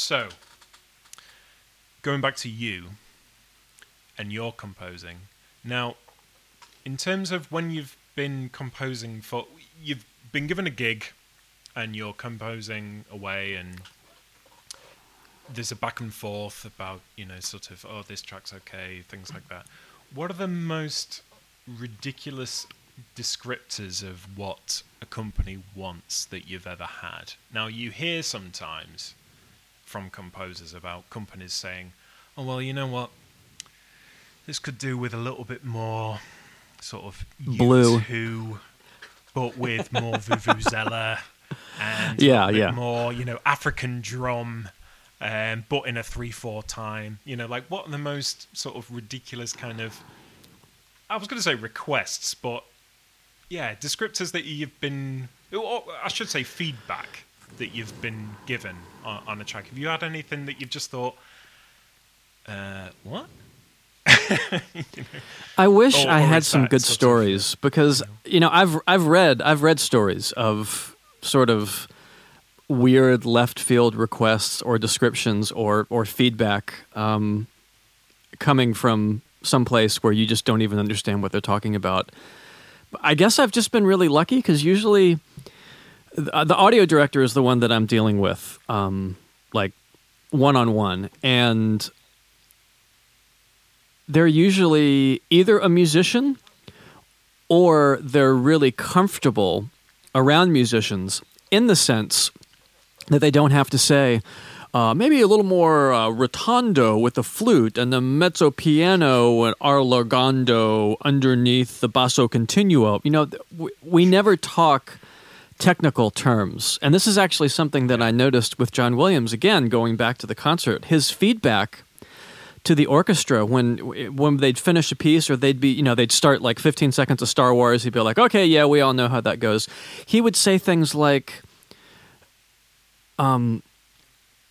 So going back to you and your composing. Now, in terms of when you've been composing for, you've been given a gig and you're composing away, and there's a back and forth about, you know, sort of, oh, this track's okay, things like that. What are the most ridiculous descriptors of what a company wants that you've ever had? Now, you hear sometimes from composers about companies saying, oh, well, you know what? This could do with a little bit more sort of Blue. U2, but with more vuvuzela and Yeah, a bit yeah. more, you know, African drum, um, but in a three-four time. You know, like what are the most sort of ridiculous kind of I was going to say requests, but yeah, descriptors that you've been, or I should say feedback that you've been given on, on a track. Have you had anything that you've just thought, uh, what? I wish Or- I or had some good sort of- stories because you know I've I've read I've read stories of sort of weird left field requests or descriptions or or feedback um, coming from some place where you just don't even understand what they're talking about. I guess I've just been really lucky because usually the, audio director is the one that I'm dealing with, um, like one on one, and they're usually either a musician or they're really comfortable around musicians in the sense that they don't have to say, uh, maybe a little more uh, rotondo with the flute and the mezzo piano and allargando underneath the basso continuo. You know, we, we never talk technical terms. And this is actually something that I noticed with John Williams, again, going back to the concert. His feedback to the orchestra when when they'd finish a piece or they'd be you know they'd start like 15 seconds of Star Wars he'd be like okay yeah we all know how that goes he would say things like um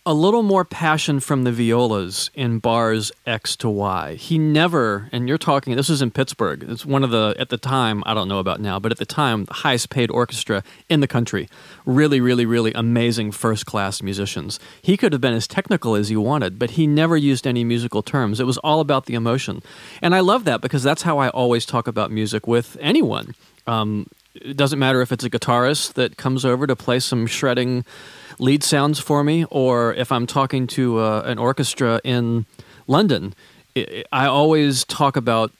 a little more passion from the violas in bars X to Y. He never, and you're talking, this was in Pittsburgh. It's one of the, at the time, I don't know about now, but at the time, the highest paid orchestra in the country. Really, really, really amazing first class musicians. He could have been as technical as he wanted, but he never used any musical terms. It was all about the emotion. And I love that because that's how I always talk about music with anyone. Um, it doesn't matter if it's a guitarist that comes over to play some shredding lead sounds for me, or if I'm talking to uh, an orchestra in London, it, I always talk about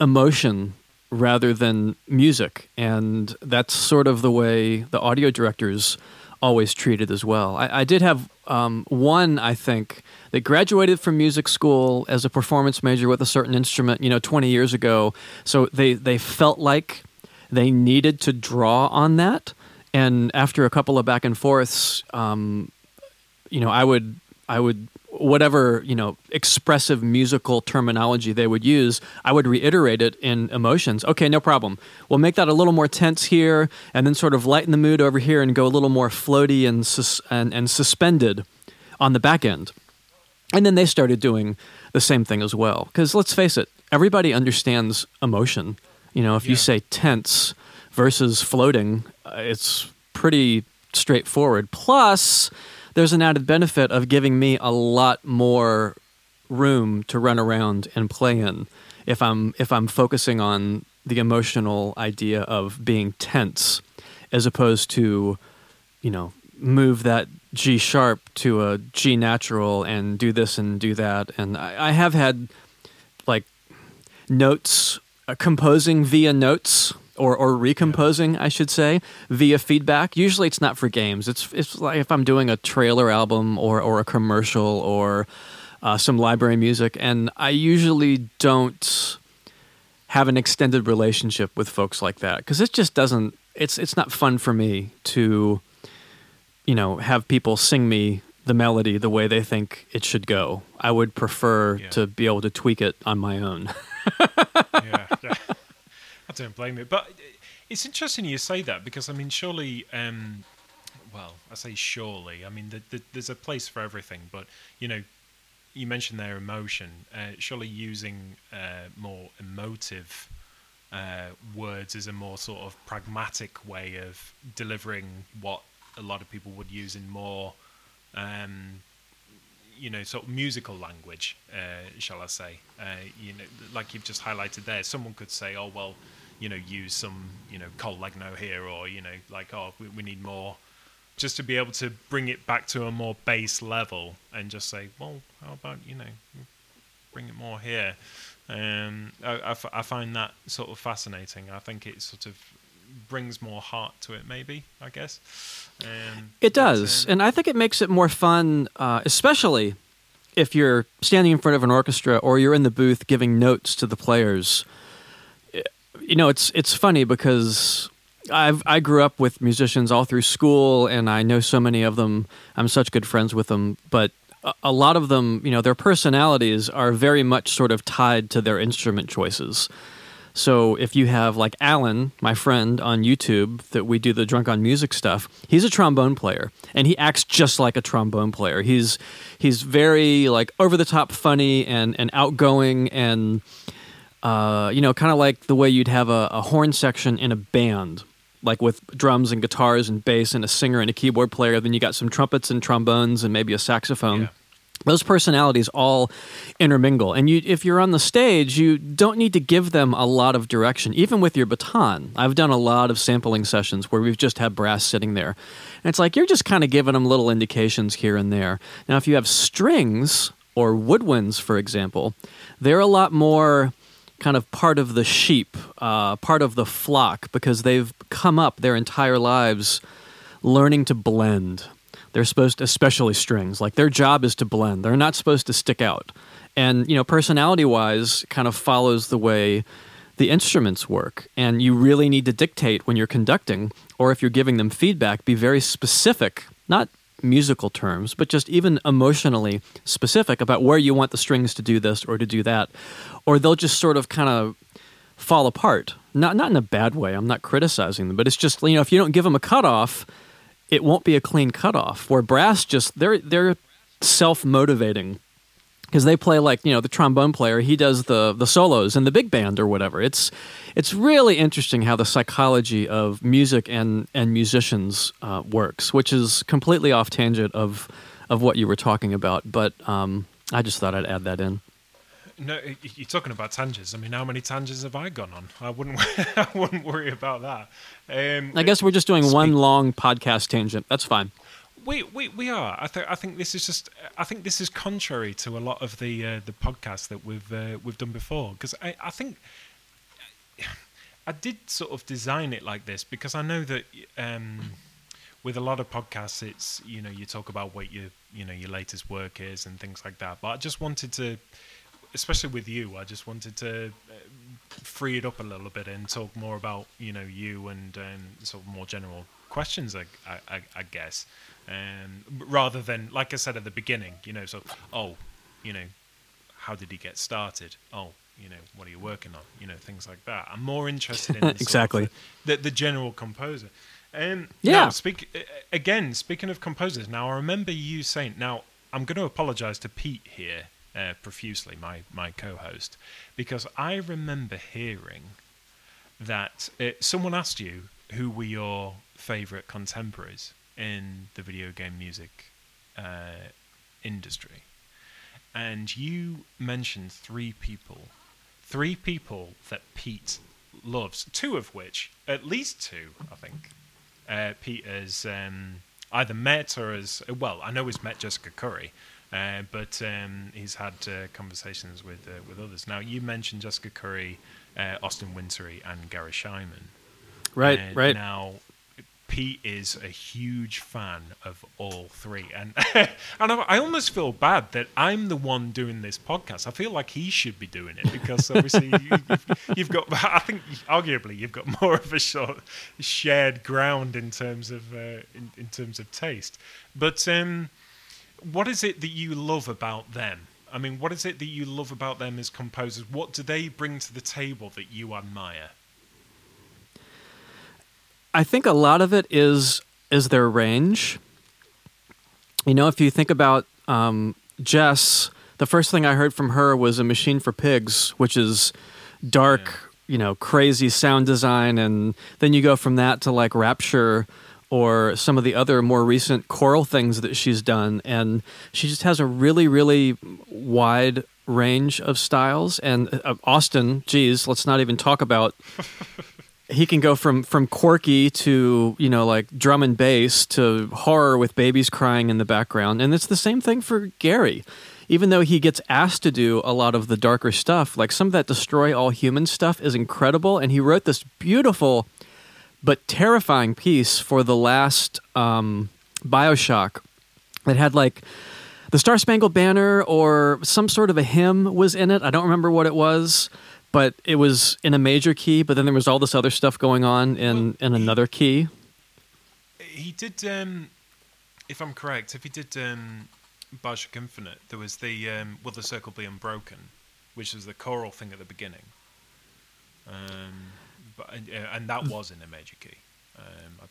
emotion rather than music, and that's sort of the way the audio directors always treated as well. I, I did have um, one, I think, that graduated from music school as a performance major with a certain instrument, you know, 20 years ago. So they, they felt like they needed to draw on that. And after a couple of back and forths, um, you know, I would I would whatever you know expressive musical terminology they would use i would reiterate it in emotions. Okay no problem. We'll make that a little more tense here and then sort of lighten the mood over here and go a little more floaty and sus- and, and suspended on the back end. And then they started doing the same thing as well. Because let's face it everybody understands emotion you know if yeah. you say tense versus floating, uh, it's pretty straightforward. Plus, there's an added benefit of giving me a lot more room to run around and play in if I'm if I'm focusing on the emotional idea of being tense as opposed to you know move that G sharp to a G natural and do this and do that and I, I have had like notes composing via notes or or recomposing, yeah. I should say, via feedback. Usually, it's not for games. It's it's like if I'm doing a trailer album or or a commercial or uh, some library music, and I usually don't have an extended relationship with folks like that because it just doesn't. It's it's not fun for me to, you know, have people sing me the melody the way they think it should go. I would prefer yeah. to be able to tweak it on my own. yeah. I don't blame it. But it's interesting you say that because I mean, surely, um, well, I say surely. I mean, the, the, there's a place for everything, but you know, you mentioned their emotion. Uh, surely, using uh, more emotive uh, words is a more sort of pragmatic way of delivering what a lot of people would use in more. Um, you know, sort of musical language, uh, shall I say? Uh, you know, like you've just highlighted there. Someone could say, "Oh, well, you know, use some, you know, Col Legno here, or you know, like, oh, we, we need more, just to be able to bring it back to a more base level, and just say, well, how about you know, bring it more here. Um, I, I, f- I find that sort of fascinating. I think it sort of brings more heart to it, maybe. I guess. Um, it does, and I think it makes it more fun, uh, especially if you're standing in front of an orchestra or you're in the booth giving notes to the players you know, it's it's funny because I've I grew up with musicians all through school, and I know so many of them. I'm such good friends with them, but a, a lot of them, you know, their personalities are very much sort of tied to their instrument choices. So if you have like Alan, my friend on YouTube that we do the drunk on music stuff, he's a trombone player and he acts just like a trombone player. He's he's very like over the top funny and and outgoing and uh, you know, kind of like the way you'd have a, a, horn section in a band. like with drums and guitars and bass and a singer and a keyboard player. Then you got some trumpets and trombones and maybe a saxophone. Yeah. Those personalities all intermingle, and you, if you're on the stage, you don't need to give them a lot of direction, even with your baton. I've done a lot of sampling sessions where we've just had brass sitting there, and it's like you're just kind of giving them little indications here and there. Now, if you have strings or woodwinds, for example, they're a lot more kind of part of the sheep, uh, part of the flock, because they've come up their entire lives learning to blend. They're supposed to, especially strings, like their job is to blend. They're not supposed to stick out. And, you know, personality wise, kind of follows the way the instruments work. And you really need to dictate when you're conducting, or if you're giving them feedback, be very specific, not musical terms, but just even emotionally specific about where you want the strings to do this or to do that. Or they'll just sort of kind of fall apart. Not not in a bad way. I'm not criticizing them, but it's just you know if you don't give them a cutoff, it won't be a clean cutoff. Where brass just they're they're self motivating because they play like you know the trombone player he does the the solos in the big band or whatever. It's it's really interesting how the psychology of music and and musicians uh, works, which is completely off tangent of of what you were talking about. But um, I just thought I'd add that in. No, you're talking about tangents. I mean, how many tangents have I gone on? I wouldn't. I wouldn't worry about that. Um, I guess we're just doing speak- one long podcast tangent. That's fine. We, we we are. I think I think this is just. I think this is contrary to a lot of the uh, the podcasts that we've uh, we've done before. Because I, I think I did sort of design it like this because I know that um, with a lot of podcasts, it's you know you talk about what your you know your latest work is and things like that. But I just wanted to, especially with you, I just wanted to uh, free it up a little bit and talk more about you know you and um, sort of more general questions, I, I, I guess, um, rather than like I said at the beginning, you know, so oh, you know, how did he get started? Oh, you know, what are you working on? You know, things like that. I'm more interested in the sort of Exactly. the, the general composer. Um, Yeah. now, speak again. Speaking of composers, now I remember you saying. Now I'm going to apologise to Pete here uh, profusely, my my co-host, because I remember hearing that uh, someone asked you who were your favourite contemporaries in the video game music uh, industry, and you mentioned three people, three people that Pete loves. Two of which, at least two, I think, uh, Pete has um, either met or has well, I know he's met Jessica Curry. Uh, but um, he's had uh, conversations with uh, with others. Now, you mentioned Jessica Curry, uh, Austin Wintory, and Garry Schyman. Right, Uh, right. Now, Pete is a huge fan of all three, and and I, I almost feel bad that I'm the one doing this podcast. I feel like he should be doing it because obviously you, you've, you've got. I think arguably you've got more of a sort shared ground in terms of uh, in, in terms of taste. But um, what is it that you love about them? I mean, what is it that you love about them as composers? What do they bring to the table that you admire? I think a lot of it is is their range. You know, if you think about um, Jess, the first thing I heard from her was a Machine for Pigs, which is dark, you know, crazy sound design, and then you go from that to like Rapture or some of the other more recent choral things that she's done, and she just has a really, really wide range of styles. And uh, Austin, geez, let's not even talk about he can go from from quirky to you know like drum and bass to horror with babies crying in the background. And it's the same thing for gary. Even though he gets asked to do a lot of the darker stuff like some of that destroy all human stuff is incredible. And he wrote this beautiful but terrifying piece for the last um, bioshock that had like the Star Spangled Banner or some sort of a hymn was in it. I don't remember what it was, but it was in a major key. But then there was all this other stuff going on in in another key. He did, um, if I'm correct, if he did um, Bioshock Infinite, there was the um, Will the Circle Be Unbroken, which was the choral thing at the beginning. Um, but, uh, and that was in a major key. Um,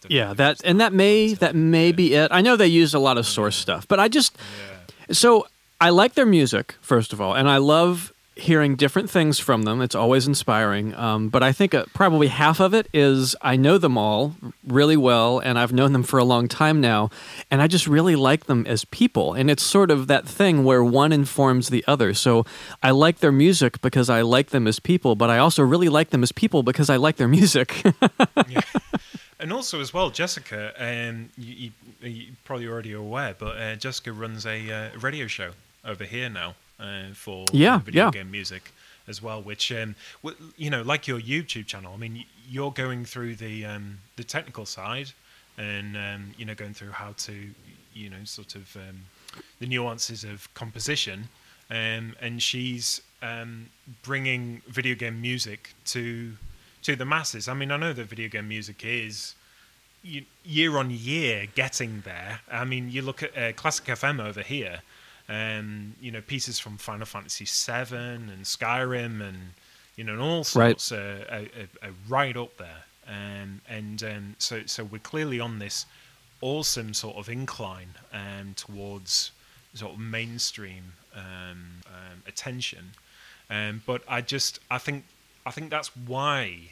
Yeah, that and that may that may be it. I know they used a lot of source stuff, but I just Yeah. so I like their music first of all, and I love hearing different things from them. It's always inspiring. Um, but I think uh, probably half of it is I know them all really well, and I've known them for a long time now, and I just really like them as people. And it's sort of that thing where one informs the other. So I like their music because I like them as people, but I also really like them as people because I like their music. yeah. And also, as well, Jessica, um, you, you, you probably already aware, but uh, Jessica runs a uh, radio show over here now uh, for yeah, video yeah. game music as well. Which um, you know, like your YouTube channel. I mean, you're going through the um, the technical side, and um, you know, going through how to, you know, sort of um, the nuances of composition. Um, and she's um, bringing video game music to to the masses. I mean, I know that video game music is year on year getting there. I mean, you look at uh, Classic FM over here um, you know, pieces from Final Fantasy VII and Skyrim and you know, and all sorts right. are, right up there. Um, and um, so, so we're clearly on this awesome sort of incline um, towards sort of mainstream um, um, attention. Um, but I just, I think, I think that's why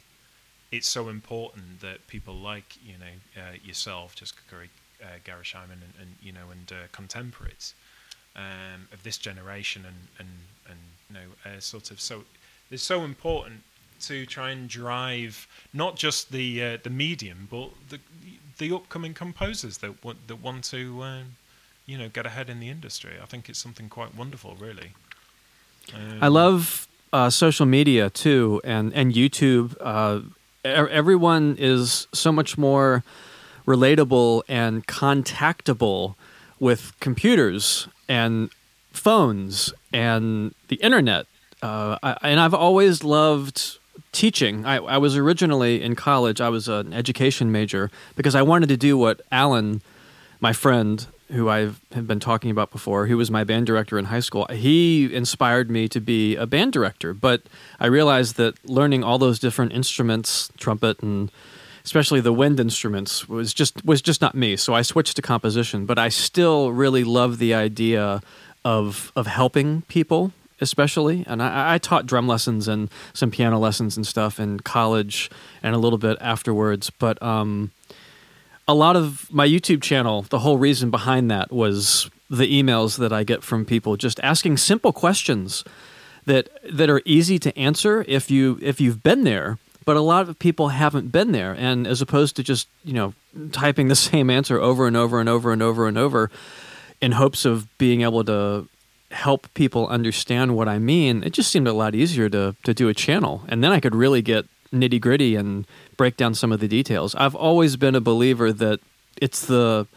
it's so important that people like you know uh, yourself, Jessica Curry, uh, Garry Schyman, and, and you know, and uh, contemporaries um, of this generation, and and and you know, uh, sort of so it's so important to try and drive not just the uh, the medium, but the the upcoming composers that want that want to um, you know get ahead in the industry. I think it's something quite wonderful, really. Um, I love uh, social media too, and and YouTube. Uh, everyone is so much more relatable and contactable with computers and phones and the internet. Uh, I, and I've always loved teaching. I, I, was originally in college, I was an education major because I wanted to do what Alan, my friend, who I have been talking about before, who was my band director in high school, he inspired me to be a band director. But I realized that learning all those different instruments, trumpet and especially the wind instruments was just was just not me. So I switched to composition, but I still really love the idea of of helping people especially. And I, I, taught drum lessons and some piano lessons and stuff in college and a little bit afterwards. But um, a lot of my YouTube channel, the whole reason behind that was the emails that I get from people just asking simple questions that that are easy to answer if you if you've been there but a lot of people haven't been there and as opposed to just you know typing the same answer over and over and over and over and over in hopes of being able to help people understand what I mean, it just seemed a lot easier to to do a channel, and then I could really get nitty gritty and break down some of the details. I've always been a believer that it's the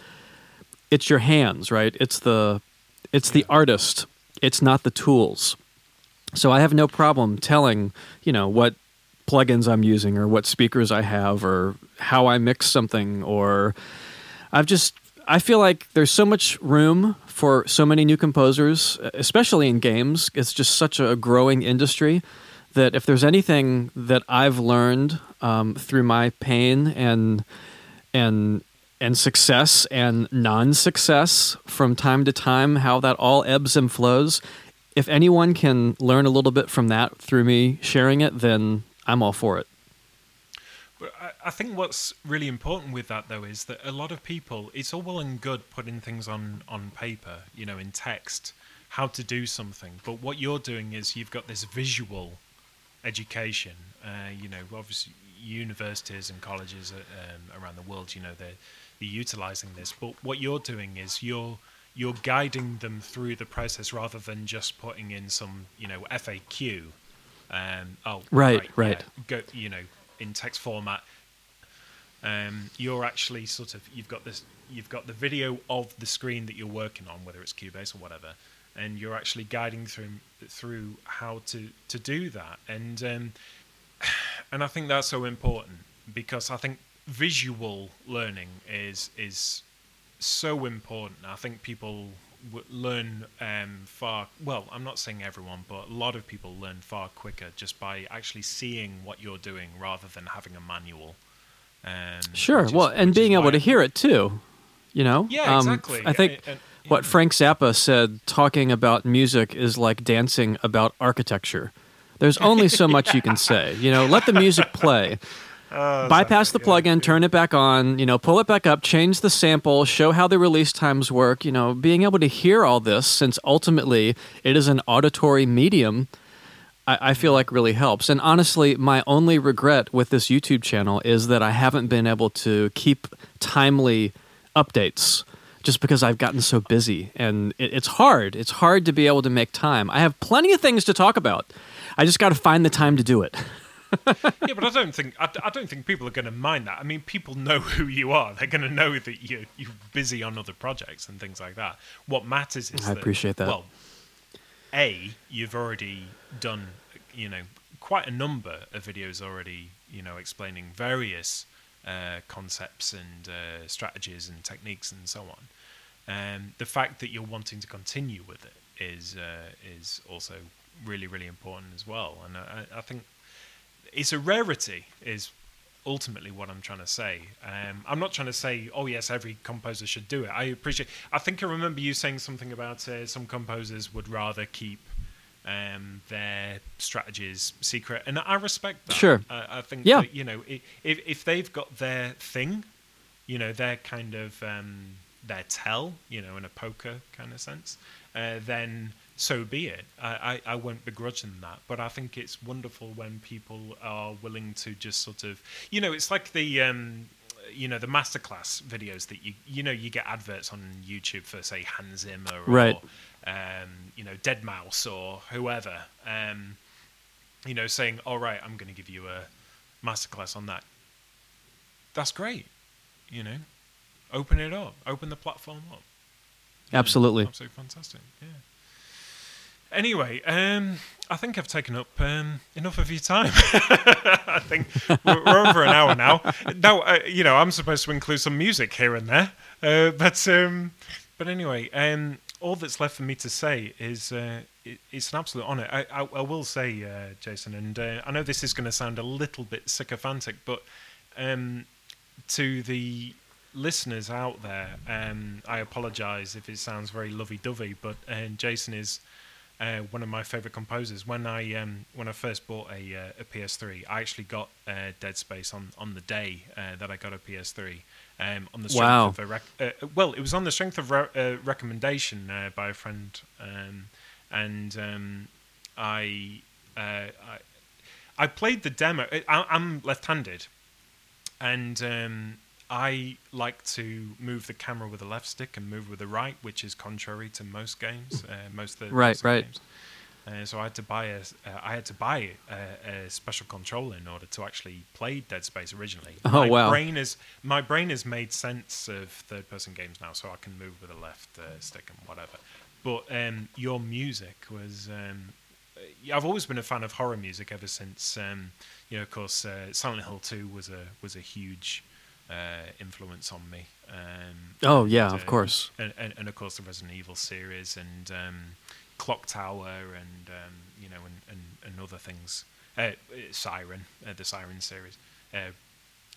it's your hands, right? It's the it's the artist. It's not the tools. So I have no problem telling, you know, what plugins I'm using or what speakers I have or how I mix something or I've just I feel like there's so much room for so many new composers, especially in games. It's just such a growing industry that if there's anything that I've learned um, through my pain and and and success and non-success from time to time, how that all ebbs and flows. If anyone can learn a little bit from that through me sharing it, then I'm all for it. But I, I think what's really important with that, though, is that a lot of people, it's all well and good putting things on, on paper, you know, in text, how to do something. But what you're doing is you've got this visual education. Uh, you know, obviously, universities and colleges uh, um, around the world, you know, they're, they're utilizing this. But what you're doing is you're you're guiding them through the process rather than just putting in some, you know, FAQ um, oh, right, right. right. Yeah, go, you know, in text format. Um, you're actually sort of you've got this you've got the video of the screen that you're working on, whether it's Cubase or whatever, and you're actually guiding through through how to to do that. And um, and I think that's so important because I think visual learning is is so important. I think people learn um, far well i'm not saying everyone but a lot of people learn far quicker just by actually seeing what you're doing rather than having a manual um, sure is, well and being able to hear it too you know yeah um, exactly i think what Frank Zappa said talking about music is like dancing about architecture. There's only so much you can say. You know, let the music play. Oh, Bypass the plug-in, turn it back on, you know, pull it back up, change the sample, show how the release times work, you know, being able to hear all this since ultimately it is an auditory medium, I, I feel like really helps. And honestly, my only regret with this YouTube channel is that I haven't been able to keep timely updates just because I've gotten so busy and it, it's hard. It's hard to be able to make time. I have plenty of things to talk about. I just got to find the time to do it. yeah, but I don't think I, I don't think people are going to mind that. I mean, people know who you are. They're going to know that you you're busy on other projects and things like that. What matters is I that, appreciate that. Well, a you've already done you know quite a number of videos already you know explaining various uh, concepts and uh, strategies and techniques and so on. Um, the fact that you're wanting to continue with it is uh, is also really really important as well. And I, I think it's a rarity is ultimately what I'm trying to say. Um, I'm not trying to say, oh yes, every composer should do it. I appreciate. I think I remember you saying something about uh, some composers would rather keep um, their strategies secret, and I respect that. Sure. I, I think Yeah. that, you know if if they've got their thing, you know their kind of um, their tell, you know, in a poker kind of sense, uh, then so be it. I, I, I won't begrudge them that, but I think it's wonderful when people are willing to just sort of, you know, it's like the. Um, you know the masterclass videos that you you know you get adverts on YouTube for say Hans Zimmer or Right. um, you know deadmau5 or whoever um, you know saying all right I'm going to give you a masterclass on that that's great you know open it up open the platform up Absolutely. absolutely fantastic yeah anyway um, I think I've taken up um, enough of your time I think we're, we're over an hour now now uh, you know I'm supposed to include some music here and there uh, but um, but anyway um, all that's left for me to say is uh, it, it's an absolute honour. I, I, I will say, uh, Jason, and uh, I know this is going to sound a little bit sycophantic, but um, to the listeners out there, um, I apologise if it sounds very lovey-dovey, but uh, Jason is uh, one of my favourite composers. When I um, when I first bought a, uh, a PS3, I actually got uh, Dead Space on, on the day uh, that I got a PS3. Um, on the strength Wow. of a rec- uh, well, it was on the strength of re- uh, recommendation uh, by a friend, um, and um, I, uh, I I played the demo. I, I'm left-handed, and um, I like to move the camera with the left stick and move with the right, which is contrary to most games, uh, most of the Right, most of the right. games. Uh, so I had to buy a, uh, I had to buy a, a special controller in order to actually play Dead Space originally. Oh, my wow. Brain is my brain has made sense of third-person games now, so I can move with the left uh, stick and whatever. But um, your music was. Um, uh, I've always been a fan of horror music ever since. Um, you know, of course, uh, Silent Hill Two was a was a huge uh, influence on me. Um, Oh, yeah, and, of uh, course. and, and, and of course the Resident Evil series and um, Clock Tower and um, you know and, and, and other things. Uh, uh, Siren, uh, the Siren series, uh,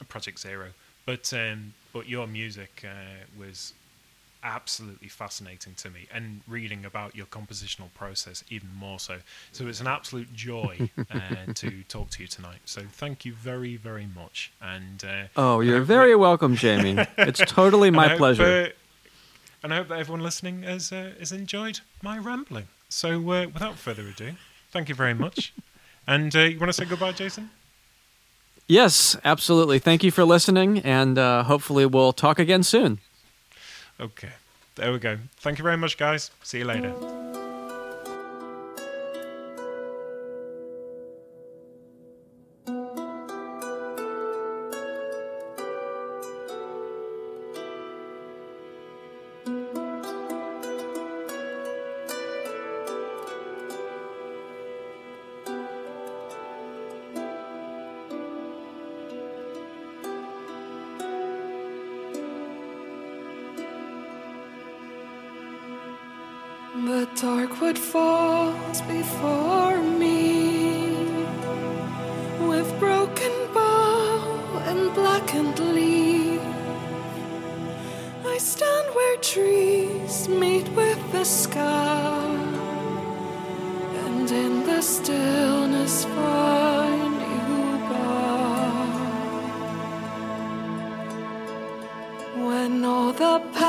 Project Zero. But um, but your music uh, was absolutely fascinating to me, and reading about your compositional process even more so. So it's an absolute joy uh, to talk to you tonight. So thank you very very much. And uh, Oh, you're hope very welcome, Jamie. It's totally and my hope, pleasure. uh, and I hope that everyone listening has uh, has enjoyed my rambling. So, uh, without further ado, thank you very much. and uh, you want to say goodbye, Jason? Yes, absolutely. Thank you for listening, and uh, hopefully we'll talk again soon. Okay, there we go. Thank you very much, guys. See you later. The paths